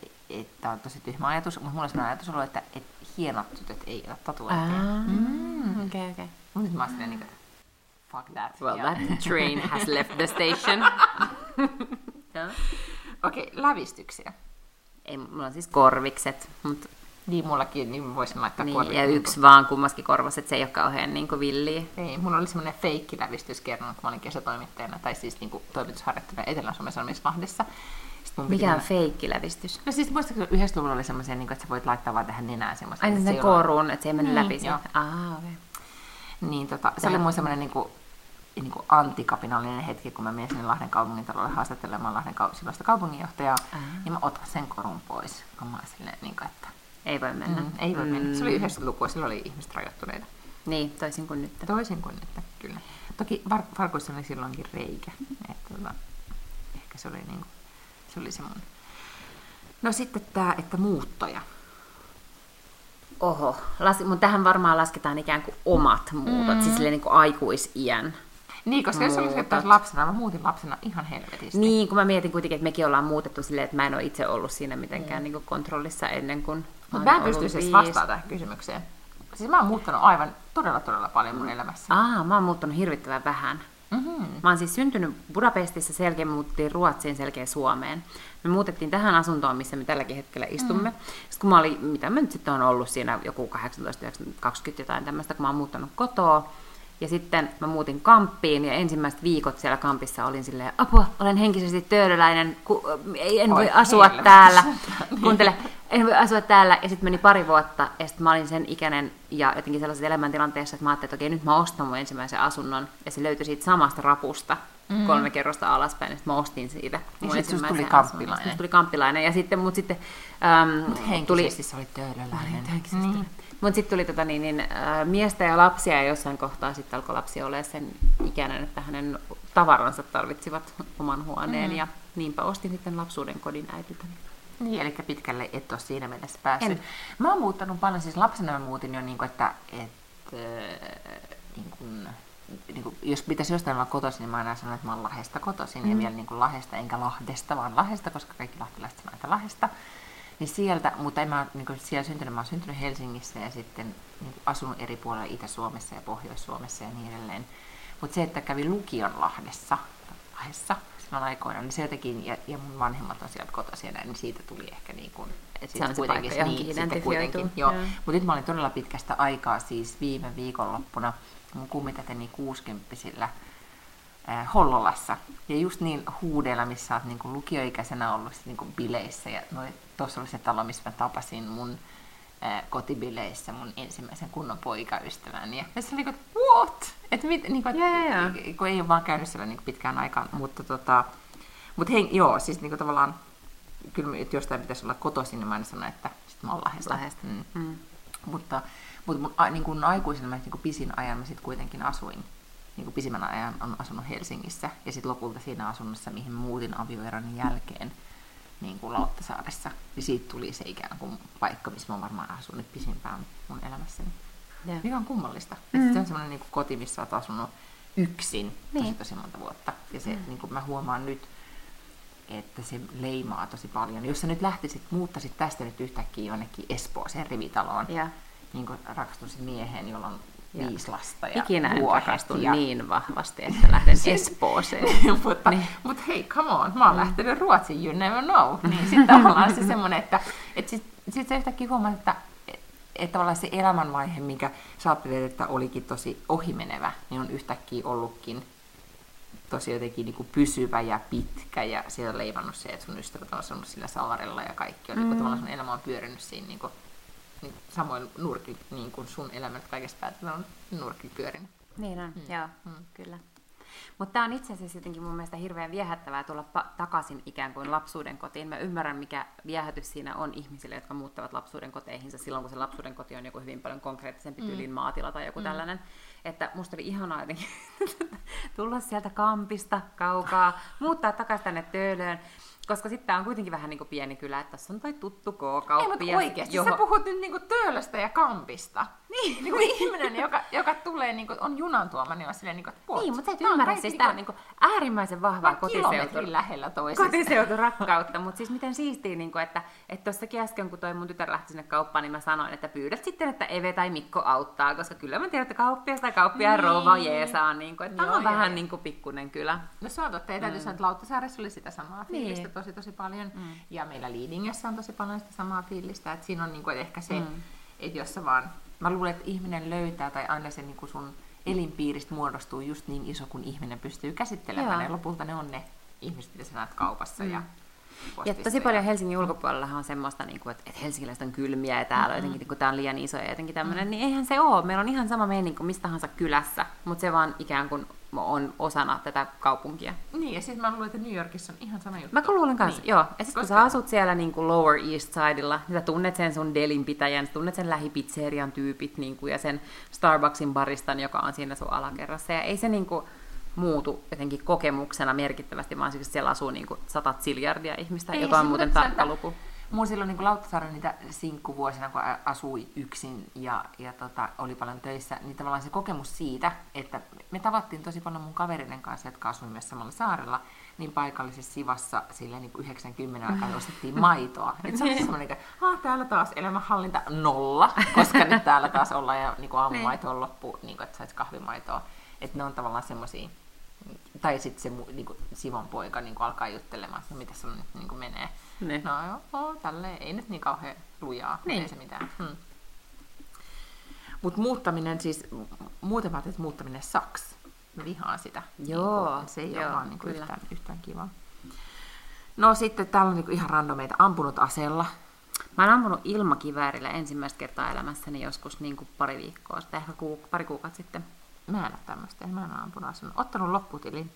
tämä on tosi tyhmä ajatus, mutta mulla on sellainen ajatus ollut, että, että hienot tytöt ei ota tatuointeja. Mm. Okei, okei. Mutta nyt mä oon silleen, niin fuck that. Well, yeah. that train has left the station. Okei, okay, lävistyksiä. Ei, mulla on siis korvikset, mutta... Niin, mullakin, niin voisin laittaa niin, korvikset. Ja yksi vaan kummaskin korvas, että se ei ole kauhean niin kuin villiä. Ei, mulla oli semmoinen feikkilävistys kerran, kun mä olin kesätoimittajana, tai siis niin kuin toimitusharjoittajana Etelä-Suomen Sanomissa Lahdessa. Mikä on feikkilävistys? No siis muistatko, että yhdessä luvulla oli semmoisia, niin että sä voit laittaa vaan tähän nenään semmoista. Aina sen koruun, että se ei mennyt niin, läpi. Joo. Ah, okay. Niin tota, se oli mun semmoinen niin kuin, niin kuin antikapinallinen hetki, kun mä menin sinne Lahden kaupungintalolle haastattelemaan Lahden kau- silloista kaupunginjohtajaa, Ää. niin mä otan sen korun pois, kun mä silleen, niin kuin, että ei voi mennä. Mm, ei voi mm. mennä. Se oli yhdessä lukua, silloin oli ihmiset rajoittuneita. Niin, toisin kuin nyt. Toisin kuin nyt, kyllä. Toki var- varkoissa oli silloinkin reikä. Että, tota, ehkä se oli, niin kuin, se oli se mun. No sitten tämä, että muuttoja. Oho, Las, mutta tähän varmaan lasketaan ikään kuin omat muutot, mm. siis niin kuin aikuisiän niin, koska jos olisit taas lapsena, mä muutin lapsena ihan helvetisti. Niin, kun mä mietin kuitenkin, että mekin ollaan muutettu silleen, että mä en ole itse ollut siinä mitenkään mm. niin kuin kontrollissa ennen kuin Mutta mä en pysty siis vastaamaan tähän kysymykseen. Siis mä oon muuttanut aivan todella todella paljon mun elämässä. Aa, mä oon muuttanut hirvittävän vähän. Mm-hmm. Mä oon siis syntynyt Budapestissa, selkeä muuttiin Ruotsiin, selkeä Suomeen. Me muutettiin tähän asuntoon, missä me tälläkin hetkellä istumme. Mm. Sitten kun mä olin, mitä mä nyt sitten on ollut siinä joku 18, 19, 20 jotain tämmöistä, kun mä oon muuttanut kotoa. Ja sitten mä muutin kamppiin ja ensimmäiset viikot siellä kampissa olin silleen, apua, olen henkisesti töölöläinen, ku, en voi Oi, asua helvetti. täällä. Kuuntele, en voi asua täällä. Ja sitten meni pari vuotta ja sitten mä olin sen ikäinen ja jotenkin sellaisessa elämäntilanteessa, että mä ajattelin, että okei, nyt mä ostan mun ensimmäisen asunnon. Ja se löytyi siitä samasta rapusta mm. kolme kerrosta alaspäin, ja sitten mä ostin siitä. Mun niin sitten tuli kamppilainen. Sitten tuli kamppilainen, ja sitten, mut sitten... Äm, henkisesti tuli, sä olit töölöläinen. Niin. Mutta sitten tuli tota, niin, niin, äh, miestä ja lapsia, ja jossain kohtaa sitten alkoi lapsi olemaan sen ikäinen, että hänen tavaransa tarvitsivat oman huoneen, mm. ja niinpä ostin sitten lapsuuden kodin äitiltäni. Niin, eli pitkälle et ole siinä mielessä päässyt. En. Mä oon muuttanut paljon, siis lapsena mä muutin jo, niin kuin, että, että niin kuin, niin kuin, jos pitäisi jostain olla kotoisin, niin mä aina sanon, että mä oon Lahesta kotoisin, mm. ja vielä niin kuin Lahesta, enkä Lahdesta, vaan Lahesta, koska kaikki lahtelaiset sanoo, että Lahesta. Niin sieltä, mutta en mä niin kuin siellä syntynyt, mä oon syntynyt Helsingissä ja sitten niin kuin asunut eri puolilla Itä-Suomessa ja Pohjois-Suomessa ja niin edelleen. Mutta se, että kävi lukion Lahdessa, Lahdessa silloin aikoina, niin se jotenkin, ja, ja mun vanhemmat on sieltä kotoisin niin siitä tuli ehkä niin kuin, että se on se paikka, niin, sitten kuitenkin, joo. Mutta nyt mä olin todella pitkästä aikaa, siis viime viikonloppuna, mun kummitäteni kuusikymppисillä äh, Hollolassa. Ja just niin huudeilla, missä olet niin lukioikäisenä ollut niin kuin bileissä. Ja tuossa oli se talo, missä mä tapasin mun äh, kotibileissä mun ensimmäisen kunnon poikaystävän. Ja, ja se oli niin kuin, what? Et mit, niin kuin, yeah, yeah. Kun ei ole vaan käynyt siellä niin pitkään aikaan. Mutta tota, mut hei, joo, siis niin kuin tavallaan, kyllä että jostain pitäisi olla kotoisin, niin mä aina sanon, että sit mä oon Lahdesta. Lahdesta. Mm. Mm. Mutta mutta mun, niin kuin aikuisena mä niin kuin pisin ajan mä sitten kuitenkin asuin, niin kuin pisimmän ajan on asunut Helsingissä. Ja sitten lopulta siinä asunnossa, mihin muutin avioeron jälkeen, niin kuin Lauttasaaressa, niin siitä tuli se ikään kuin paikka, missä mä varmaan asunut pisimpään mun elämässäni. Yeah. Mikä on kummallista. Mm. Se on semmoinen niin koti, missä olet asunut yksin niin. tosi, tosi monta vuotta. Ja se, mm. niin kuin mä huomaan nyt, että se leimaa tosi paljon. Jos sä nyt lähtisit, muuttaisit tästä nyt yhtäkkiä jonnekin Espooseen rivitaloon, yeah niin rakastuisin mieheen, jolla on ja. Viisi lasta ja Ikinä en rakastu ja... niin vahvasti, että lähden Espooseen. mutta, niin. mutta hei, come on, mä oon mm. lähtenyt Ruotsiin, you never know. Niin sitten tavallaan se semmoinen, että et sitten sit sä yhtäkkiä huomaat, että että tavallaan se elämänvaihe, mikä sä ajattelet, että olikin tosi ohimenevä, niin on yhtäkkiä ollutkin tosi jotenkin niin kuin pysyvä ja pitkä ja siellä on leivannut se, että sun ystävät on asunut sillä saarella ja kaikki on mm. niin kuin, tavallaan sun elämä on pyörinyt siinä niin kuin, niin samoin nurki, niin kuin sun elämät kaikesta päätetään on nurki pyörinyt. Niin on, mm. joo, mm, kyllä. Mutta tämä on itse asiassa jotenkin mun mielestä hirveän viehättävää tulla pa- takaisin ikään kuin lapsuuden kotiin. Mä ymmärrän, mikä viehätys siinä on ihmisille, jotka muuttavat lapsuuden koteihinsa silloin, kun se lapsuuden koti on joku hyvin paljon konkreettisempi mm. tyylin maatila tai joku mm. tällainen. Että musta oli ihanaa jotenkin tulla sieltä kampista kaukaa, muuttaa takaisin tänne töölöön. Koska sitten tämä on kuitenkin vähän niin kuin pieni kylä, että tässä on toi tuttu K-kauppi. Ei, mutta oikeasti, johon... sä puhut nyt niin kuin töölöstä ja kampista. Niin. niin kuin ihminen, joka, joka tulee, niin kuin, on junan tuoma, niin on silleen, niin kuin, että Niin, mutta sä et ymmärrä siis tämä niin kuin, äärimmäisen vahvaa kotiseutu. lähellä toisesta. rakkautta, mutta siis miten siistiä, niin kuin, että tuossakin äsken, kun toi mun tytär lähti sinne kauppaan, niin mä sanoin, että pyydät sitten, että Eve tai Mikko auttaa, koska kyllä mä tiedän, että kauppias tai kauppia niin. rouva jeesaa, niin kuin, että tämä on vähän niin kuin pikkunen kylä. No se on totta, ei täytyy sanoa, että Lauttasaaressa oli sitä samaa fiilistä niin. Tosi tosi paljon, mm. ja meillä Liidingessä on tosi paljon sitä samaa fiilistä, että siinä on niin kuin, ehkä se, mm. että jos sä vaan mä luulen, että ihminen löytää tai aina se niin kuin sun elinpiiristä muodostuu just niin iso, kun ihminen pystyy käsittelemään. Joo. Ja lopulta ne on ne ihmiset, mitä sä näet kaupassa mm. ja ja tosi paljon Helsingin ulkopuolella on semmoista, niin kuin, että, että helsingiläiset on kylmiä ja täällä mm-hmm. jotenkin, kun tämä on liian iso ja jotenkin tämmöinen, mm-hmm. niin eihän se ole. Meillä on ihan sama meininki kuin mistä tahansa kylässä, mutta se vaan ikään kuin on osana tätä kaupunkia. Niin, ja sitten mä luulen, että New Yorkissa on ihan sama juttu. Mä luulen kanssa, niin. joo. Ja sitten Koska... kun sä asut siellä niin kuin Lower East Sidella, niin sä tunnet sen sun delin pitäjän, sä tunnet sen lähipizzerian tyypit niin kuin, ja sen Starbucksin baristan, joka on siinä sun alakerrassa. Ja ei se niin kuin, muutu jotenkin kokemuksena merkittävästi, vaan siis siellä asuu niin kuin sata siljardia ihmistä, ei, joka on muuten tarkka luku. Mulla silloin niin Lauttasaaren niitä sinkkuvuosina, kun asui yksin ja, ja tota, oli paljon töissä, niin tavallaan se kokemus siitä, että me tavattiin tosi paljon mun kaverinen kanssa, jotka asui myös samalla saarella, niin paikallisessa Sivassa sille niin kuin 90 aikaa ostettiin maitoa. Et se oli semmoinen, että ah, täällä taas elämänhallinta nolla, koska nyt täällä taas ollaan ja niin kuin aamumaito on loppu, niin kuin, että saisi kahvimaitoa. Että ne on tavallaan semmoisia, tai sitten se mu- niin kuin Sivon poika niin kuin alkaa juttelemaan, että no mitä sulla nyt niin kuin menee. Niin. No joo, oo, tälleen ei nyt niin kauhean lujaa, Niin. ei se mitään. Hmm. Mutta muuttaminen siis, muuten mä että muuttaminen saks. Mä vihaan sitä. Joo, Niinku, se ei joo, ole vaan niinku kyllä. yhtään, yhtään kivaa. No sitten täällä on niinku ihan randomeita. Ampunut aseella. Mä oon ampunut ilmakiväärillä ensimmäistä kertaa elämässäni joskus niin kuin pari viikkoa sitten, ehkä kuuk- pari kuukautta sitten. Mä en ole tämmöistä, mä en ole ampunut aseella. Ottanut lopputilin.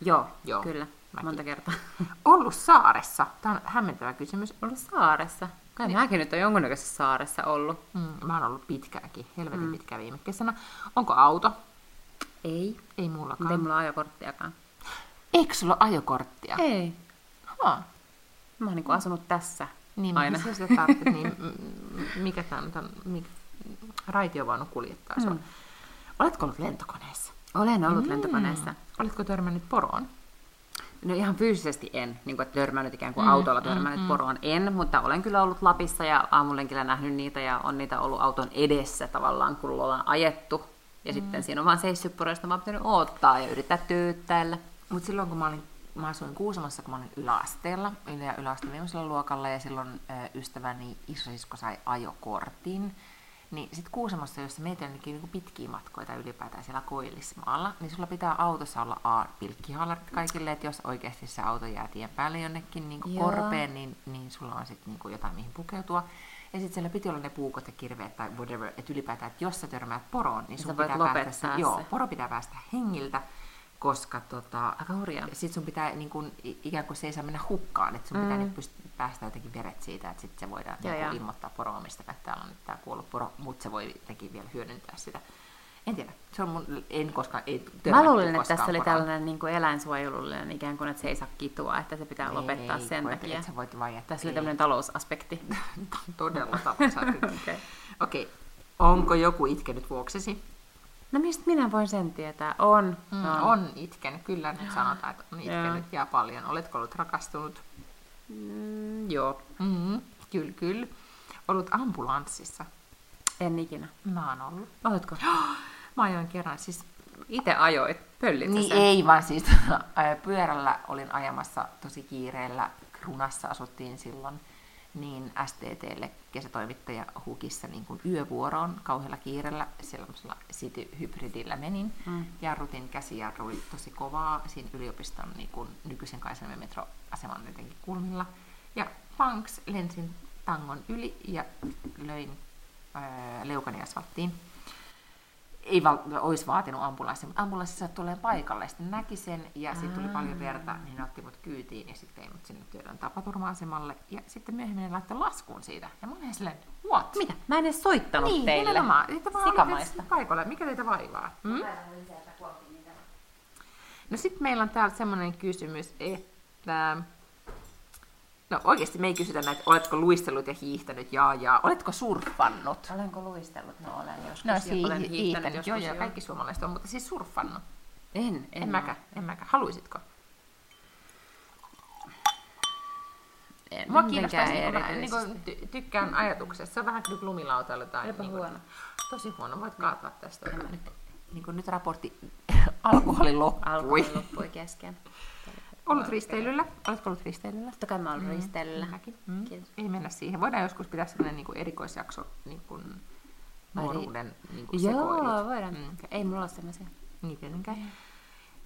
Joo, Joo, kyllä, mäkin. monta kertaa. Ollut saaressa. Tämä on hämmentävä kysymys. ollut saaressa. Kai niin. mäkin nyt on jonkunnäköisessä saaressa ollut. Mm, mä oon ollut pitkäänkin, helvetin mm. pitkään viime kesänä. Onko auto? Ei, Ei mullakaan. ei mulla ajokorttiakaan. Eikö sulla ajokorttia? Ei. Ha. Mä oon niinku asunut tässä Niin, aina. mikä sä sitä tarvitset, niin mikä tämä on, mikä, raitiovaunu kuljettaa sua. Mm. Oletko ollut lentokoneessa? Olen ollut mm. lentokoneessa. Oletko törmännyt poroon? No ihan fyysisesti en, niin kuin, että törmännyt ikään kuin mm, autolla törmännyt mm, poroon en, mutta olen kyllä ollut Lapissa ja aamulenkillä nähnyt niitä ja on niitä ollut auton edessä tavallaan, kun ollaan ajettu. Ja mm. sitten siinä on vaan seissyt poroista, mä oon pitänyt odottaa ja yrittää tyyttäillä. Mutta silloin kun mä olin, mä asuin Kuusamossa, kun mä olin yläasteella, ylä- ja viimeisellä luokalla, ja silloin ö, ystäväni isosisko sai ajokortin, niin sitten Kuusamossa, jossa meitä on niinku pitkiä matkoja tai ylipäätään siellä Koillismaalla, niin sulla pitää autossa olla A, pilkkihaalarit kaikille, että jos oikeasti se auto jää tien päälle jonnekin niin Joo. korpeen, niin, niin sulla on sitten niin jotain mihin pukeutua. Ja sitten siellä piti olla ne puukot ja kirveet tai whatever, että ylipäätään, että jos sä törmäät poroon, niin sun pitää päästä se, joo, poro pitää päästä hengiltä, koska tota, Aika hurjaa. sit sun pitää niin kun, ikään kuin se ei saa mennä hukkaan, että sun mm. pitää niin pyst- päästä jotenkin veret siitä, että sitten se voidaan Joo, niin joo. ilmoittaa poroomista, että täällä on nyt tää kuollut poro, mutta se voi jotenkin vielä hyödyntää sitä. En tiedä, se on mun, en koskaan, ei Mä luulin, että tässä oli poroon. tällainen niin kuin eläinsuojelullinen ikään kuin, että se ei saa kitua, että se pitää lopettaa Ei, sen takia. Et sä voit vaan jättää. Tässä oli ei. tämmöinen talousaspekti. Todella tapaa. Okei. Okei, onko joku itkenyt vuoksesi? No mistä minä voin sen tietää? On. Mm, on. on itkenyt, kyllä nyt sanotaan, että on itkenyt ja paljon. Oletko ollut rakastunut? Mm, joo, Mm, kyllä, kyllä. Ollut ambulanssissa? en ikinä. Mä oon ollut. Oletko? Mä ajoin kerran, siis Itse ajoit. Pöllit Niin sen? ei, vaan siis pyörällä olin ajamassa tosi kiireellä. Krunassa asuttiin silloin niin STTlle kesätoimittaja Hukissa niin kuin yövuoroon kauhealla kiireellä. Sellaisella City-hybridillä menin. Mm. Jarrutin käsijarru oli tosi kovaa siinä yliopiston niin kuin nykyisen Kaisalmen metroaseman jotenkin kulmilla. Ja panks lensin tangon yli ja löin ää, leukani asfalttiin ei val- olisi vaatinut ambulanssia, mutta ambulanssi saattoi olemaan paikalle. Sitten näki sen ja sitten tuli paljon verta, niin ne otti mut kyytiin ja sitten mut sinne työdön tapaturma-asemalle. Ja sitten myöhemmin ne laittoi laskun siitä. Ja mä olin silleen, what? Mitä? Mä en edes soittanut Niin, teille. nimenomaan. Että vaan Sikamaista. paikalla. Mikä teitä vaivaa? Hmm? No sitten meillä on täällä semmoinen kysymys, että... No oikeasti me ei kysytä näitä, oletko luistellut ja hiihtänyt, jaa jaa. Oletko surffannut? Olenko luistellut? No olen joskus. No ja siis olen hiihtänyt, joskus joo, joo, kaikki suomalaiset on, mutta siis surffannut. En, en, En, mäkään, en mäkään. Haluaisitko? En, Mua kiinnostaa, niin mä niin erityisesti. ty- tykkään ajatuksessa. Se on vähän kuin lumilautailu tai Olipa niin huono. Tosi huono, voit kaataa tästä. Nyt, niin kuin nyt raportti alkoholi loppui. Alkoholi loppui kesken. Ollut risteilyllä? Oletko ollut risteilyllä? Totta kai mä olen mm. risteilyllä. Mäkin. Mm. Kiitos. Ei mennä siihen. Voidaan joskus pitää sellainen niin kuin erikoisjakso niin kuin nuoruuden niin kuin Joo, sekoilut. voidaan. Mm. Ei mulla ole semmoisia. Niin tietenkään.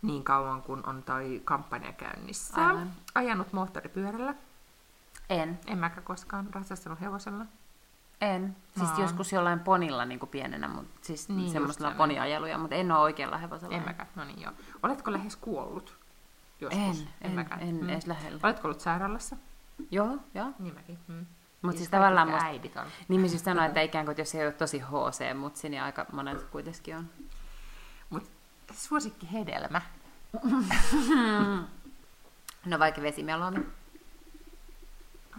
Niin kauan kun on toi kampanja käynnissä. Aivan. Ajanut moottoripyörällä. En. En mäkään koskaan ratsastanut hevosella. En. Siis oon. joskus jollain ponilla niin kuin pienenä, mutta siis Niin, semmoisella poniajeluja, mutta en ole oikealla hevosella. En mäkään. No niin joo. Oletko lähes kuollut? Joskus. En, en, mäkään. en Mm. edes lähellä. Oletko ollut sairaalassa? Joo, joo. Niin mäkin. Mm. Mutta siis kaikki tavallaan musta, äidit on. niin mä siis sanoin, että ikään kuin että jos ei ole tosi HC, mutta siinä aika monet kuitenkin on. Mut suosikki hedelmä. No vaikka vesimeloni.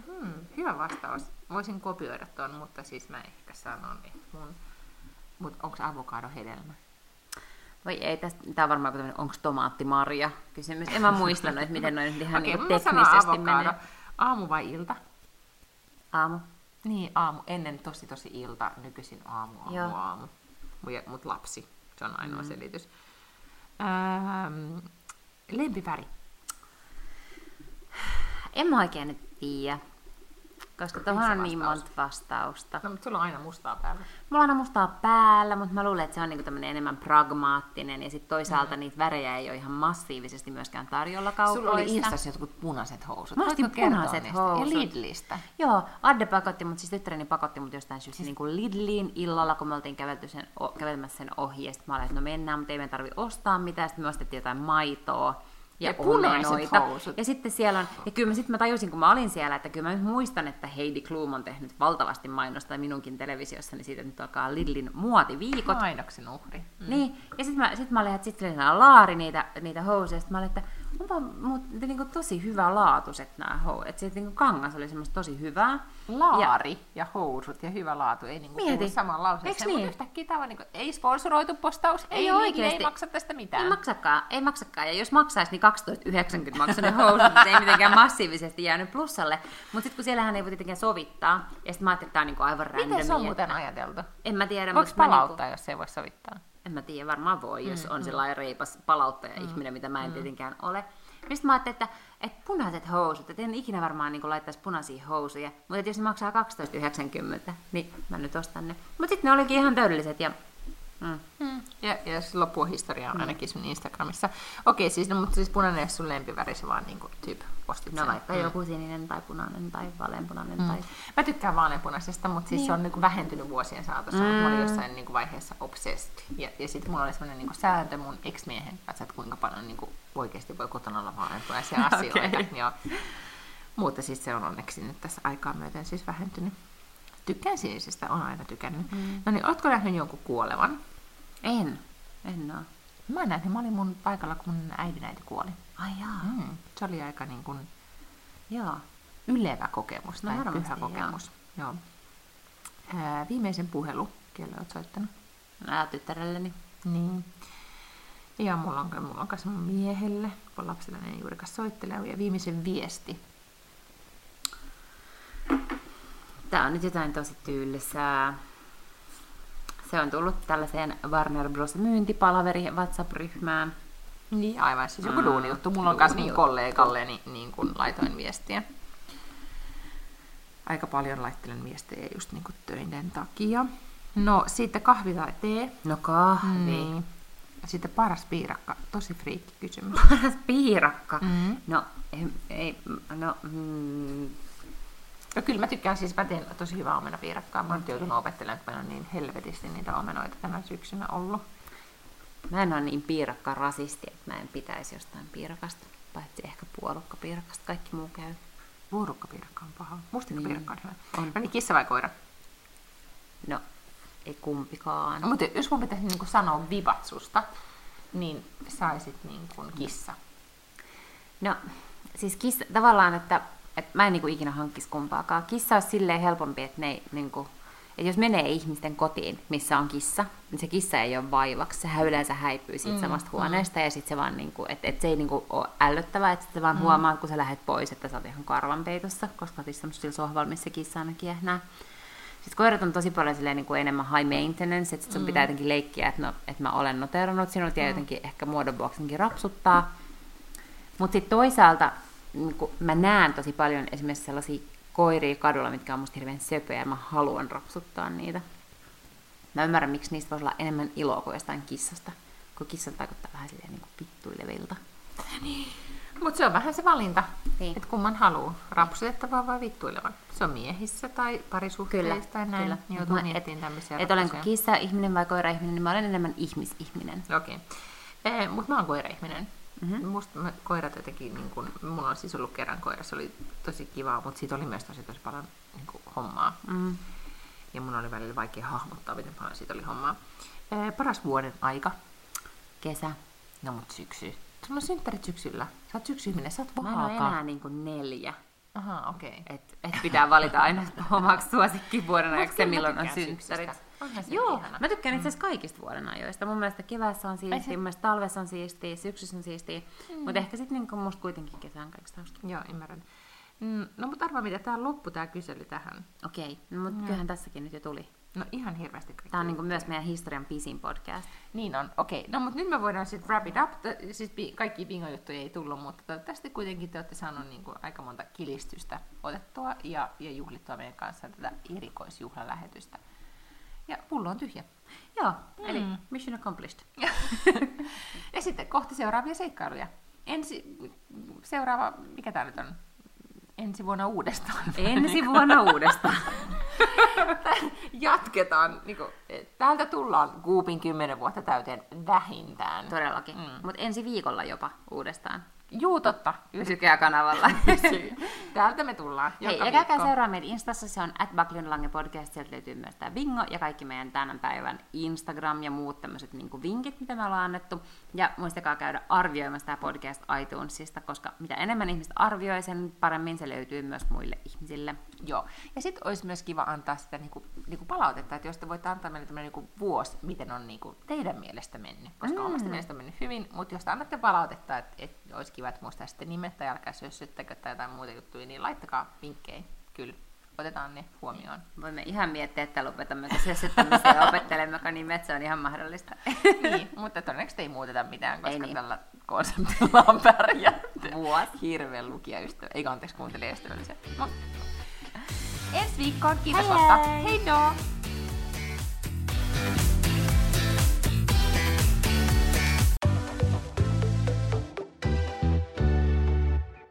Hmm. hyvä vastaus. Voisin kopioida tuon, mutta siis mä ehkä sanon, että mun... Mut onko avokado hedelmä? Vai ei, tästä, tää on varmaan joku onko tomaatti Maria kysymys. En mä muistanut, että miten noin ihan mä sanon teknisesti menee. Aamu vai ilta? Aamu. Niin, aamu. Ennen tosi tosi ilta, nykyisin aamu, aamu, Joo. aamu. Mut- Mut lapsi, se on ainoa mm. selitys. Ähm, lempiväri. En mä oikein nyt tiedä. Koska tuohon on niin monta vastausta. No, mutta sulla on aina mustaa päällä. Mulla on aina mustaa päällä, mutta mä luulen, että se on niinku enemmän pragmaattinen. Ja sitten toisaalta mm. niitä värejä ei ole ihan massiivisesti myöskään tarjolla kaupoista. Sulla oli Instassa jotkut punaiset housut. Mä ostin punaiset niistä? housut. Ja Lidlistä. Joo, Adde pakotti mut, siis tyttäreni pakotti mut jostain syystä niin kuin Lidliin illalla, kun me oltiin kävelty sen, o, kävelemässä sen ohi. Ja sitten mä olin, että no mennään, mutta ei meidän tarvi ostaa mitään. Sitten me ostettiin jotain maitoa ja, Ja punaiset housut. Ja sitten siellä on, ja kyllä mä, sitten mä tajusin, kun mä olin siellä, että kyllä mä nyt muistan, että Heidi Klum on tehnyt valtavasti mainosta minunkin televisiossani siitä, että nyt alkaa Lidlin muotiviikot. Mainoksen uhri. Mm. Niin, ja sitten mä, sit mä olin, että sitten laari niitä, niitä housuja, sitten mä olin, että onpa mut, niinku tosi hyvä laatuiset nämä housut, että se niinku kangas oli semmoista tosi hyvää. Laari ja, ja housut ja hyvä laatu ei niinku Mieti. lauseeseen, Eiks mutta niin? yhtäkkiä tämä on niinku, ei sponsoroitu postaus, Ei ei, ei, oikeesti. oikeasti. ei maksa tästä mitään. Ei maksakaan, ei maksakaan. Ja jos maksaisi, niin 12,90 maksaa ne housut, mutta ei mitenkään massiivisesti jäänyt plussalle. Mutta sitten kun siellähän ei voi tietenkään sovittaa, ja sitten mä ajattelin, että tämä on niinku aivan randomi. Miten se on että- muuten ajateltu? En mä tiedä, Voiko mutta mä palauttaa, Niinku, jos ei voi sovittaa? En mä tiedä, varmaan voi, jos on sellainen reipas palauttaja-ihminen, mitä mä en tietenkään ole. Sitten mä ajattelin, että, että punaiset housut, että en ikinä varmaan niin laittaisi punaisia housuja, mutta että jos ne maksaa 12,90, niin mä nyt ostan ne. Mutta sitten ne olikin ihan täydelliset ja mm. Mm. Ja, ja se loppu on historiaa ainakin sun Instagramissa. Okei, siis, no, mutta siis punainen ei ole sun lempiväri, se vaan niinku tyyp postit no vaikka joku sininen tai punainen tai vaaleanpunainen tai... Mä tykkään vaaleanpunaisesta, mutta siis Niin. se on niinku vähentynyt vuosien saatossa. Mm. Mä olin jossain niinku vaiheessa obsessed. Ja, ja sitten mulla oli semmoinen niinku sääntö mun ex-miehen kanssa, että kuinka paljon niinku oikeasti voi kotona olla vaaleanpunaisia asioita. Okei. Joo. Mutta siis se on onneksi nyt tässä aikaa myöten siis vähentynyt. Tykkään sinisestä, on aina tykännyt. Mm. No niin, ootko nähnyt jonkun kuolevan? En, en oo. Mä näin, mä olin mun paikalla, kun mun äidinäiti kuoli. Ai jaa, Mm. Se oli aika niin kuin joo. ylevä kokemus No tai varmasti, pyhä joo. kokemus. Joo. Ää, viimeisen puhelu, kelle olet soittanut? Ää, tyttärelleni. Niin. Ja mulla on, mulla on kanssa mun miehelle, kun lapsella ei juurikaan soittele. Ja viimeisen viesti. Tää on nyt jotain tosi tylsää. Se on tullut tällaiseen Warner Bros. myyntipalaveri WhatsApp-ryhmään. Niin, aivan. Siis joku Mm, duunijuttu. Mulla on myös niin kollegalle niin, niin kun laitoin viestiä. Aika paljon laittelen viestejä just niin kuin töiden takia. No, sitten kahvi tai tee. No kahvi. Niin. Sitten paras piirakka. Tosi friikki kysymys. Paras piirakka. Mm. No, ei, ei no, mm, No kyllä mä tykkään, siis mä teen tosi hyvää omenapiirakkaa. Mä oon nyt joutunut opettelemaan, että meillä on niin helvetisti niitä omenoita tänä syksynä ollut. mä en ole niin piirakka rasisti, että mä en pitäisi jostain piirakasta. Paitsi ehkä puolukkapiirakasta, kaikki muu käy. Vuorukkapiirakka on paha. Mustikkapiirakka on hyvä. On. No niin, kissa vai koira? No, ei kumpikaan. No, mutta jos mun pitäisi niin sanoa vibat susta, niin saisit niin kuin kissa. No, siis kissa, tavallaan, että, että mä en niinku ikinä hankkisi kumpaakaan. Kissa olisi silleen helpompi, että, ne ei, niinku, että jos menee ihmisten kotiin, missä on kissa, niin se kissa ei ole vaivaksi. Sehän yleensä häipyy siitä Mm, samasta huoneesta ja sitten se vaan, niinku, että, että se ei niinku ole ällöttävää, että sitten vaan mm. huomaa, kun sä lähdet pois, että sä oot ihan karvanpeitossa, koska oot istunut sillä sohvalla, missä kissa aina kiehnää. Sitten koirat on tosi paljon silleen, niin kuin enemmän high maintenance, että sit sun mm. pitää jotenkin leikkiä, että, no, että mä olen noterannut sinut ja jotenkin ehkä muodon vuoksenkin rapsuttaa. Mutta sitten toisaalta niin kun mä näen tosi paljon esimerkiksi sellaisia koiria kadulla, mitkä on musta hirveän söpöjä ja mä haluan rapsuttaa niitä. Mä ymmärrän, miksi niistä voisi olla enemmän iloa kuin jostain kissasta, kun kissat vaikuttaa vähän silleen niin vittuilevilta. Mutta se on vähän se valinta, Niin. että kumman haluaa, rapsutettavan vai vittuilevan. Se on miehissä tai parisuhteissa Kyllä, tai näin. kyllä. Joutuu Mä- miettimään tämmöisiä Että olenko kissa-ihminen vai koira-ihminen, niin mä olen enemmän ihmisihminen. Okei. Okay. Mutta mä oon koira-ihminen. Mhm. Mm-hmm. Musta mä, koirat jotenkin, niin kun, mulla on siis ollut kerran koira, se oli tosi kivaa, mutta siitä oli myös tosi, tosi paljon niin kun, hommaa. Mm. Ja mun oli välillä vaikea hahmottaa, miten paljon siitä oli hommaa. Ee, paras vuoden aika. Kesä. No mut syksy. Sulla on synttärit syksyllä. Sä oot syksyihminen, sä oot Mä en vaaka. enää niin kuin neljä. Aha, okei. Okay. Et, et pitää valita aina omaksi suosikkivuoden ajaksi milloin on synttärit. syksystä. Onhan se Joo, ihana. mä tykkään itse asiassa kaikista vuoden ajoista. Mun mielestä kevässä on siistiä, se- mun mielestä talvessa on siistiä, syksyssä on siistiä. Mm. Mutta ehkä sitten niinku musta kuitenkin kesä on kaikista hauska. Joo, ymmärrän. Mm, No mutta arvaa mitä, tää loppu tää kysely tähän. Okei, no, mutta kyllähän tässäkin nyt jo tuli. No ihan hirveästi kaikki. Tämä on niinku myös meidän historian pisin podcast. Niin on, okei. No mutta nyt me voidaan sitten wrap it up. T- Siis bi- kaikki bingo-juttuja ei tullut, mutta toivottavasti kuitenkin te olette saaneet niinku aika monta kilistystä otettua ja, ja juhlittua meidän kanssa tätä erikoisjuhlalähetystä. Ja pullo on tyhjä. Joo, eli mission accomplished. Ja sitten kohti seuraavia seikkailuja. Ensi, seuraava, mikä tää nyt on? Ensi vuonna uudestaan. Ensi vuonna uudestaan. Jatketaan. Niin kuin, täältä tullaan Goopin 10 vuotta täyteen vähintään. Todellakin. Mm. Mutta ensi viikolla jopa uudestaan. Juu, totta. Pysykää kanavalla. Täältä me tullaan. Hei, ja käykää seuraa meidän Instassa, se on at Lange Podcast, sieltä löytyy myös tämä bingo ja kaikki meidän tämän päivän Instagram ja muut tämmöiset niin vinkit, mitä me ollaan annettu. Ja muistakaa käydä arvioimassa tämä podcast iTunesista, koska mitä enemmän ihmiset arvioi, sen paremmin se löytyy myös muille ihmisille. Joo. Ja sitten olisi myös kiva antaa sitä niinku, niinku palautetta, että jos te voitte antaa meille tämmöinen niinku vuosi, miten on niinku teidän mielestä mennyt. Koska mm. omasta mielestä on mennyt hyvin, mutta jos te annatte palautetta, että et olisi kiva, että muistaa sitten nimet tai älkää sössyttäkö tai jotain muuta juttuja, niin laittakaa vinkkejä. Kyllä, otetaan ne huomioon. Voimme ihan miettiä, että lopetamme sessyttämisen ja opettelemmeko nimet, se on ihan mahdollista. niin, mutta todennäköisesti ei muuteta mitään, koska Ei niin. tällä konseptilla on pärjätty. Vuosi. Hirveän lukijaystävä, eikä anteeksi kuuntelijaystävällisiä. Mut ensi viikkoon, kiitos Hei vasta. hei! Joo!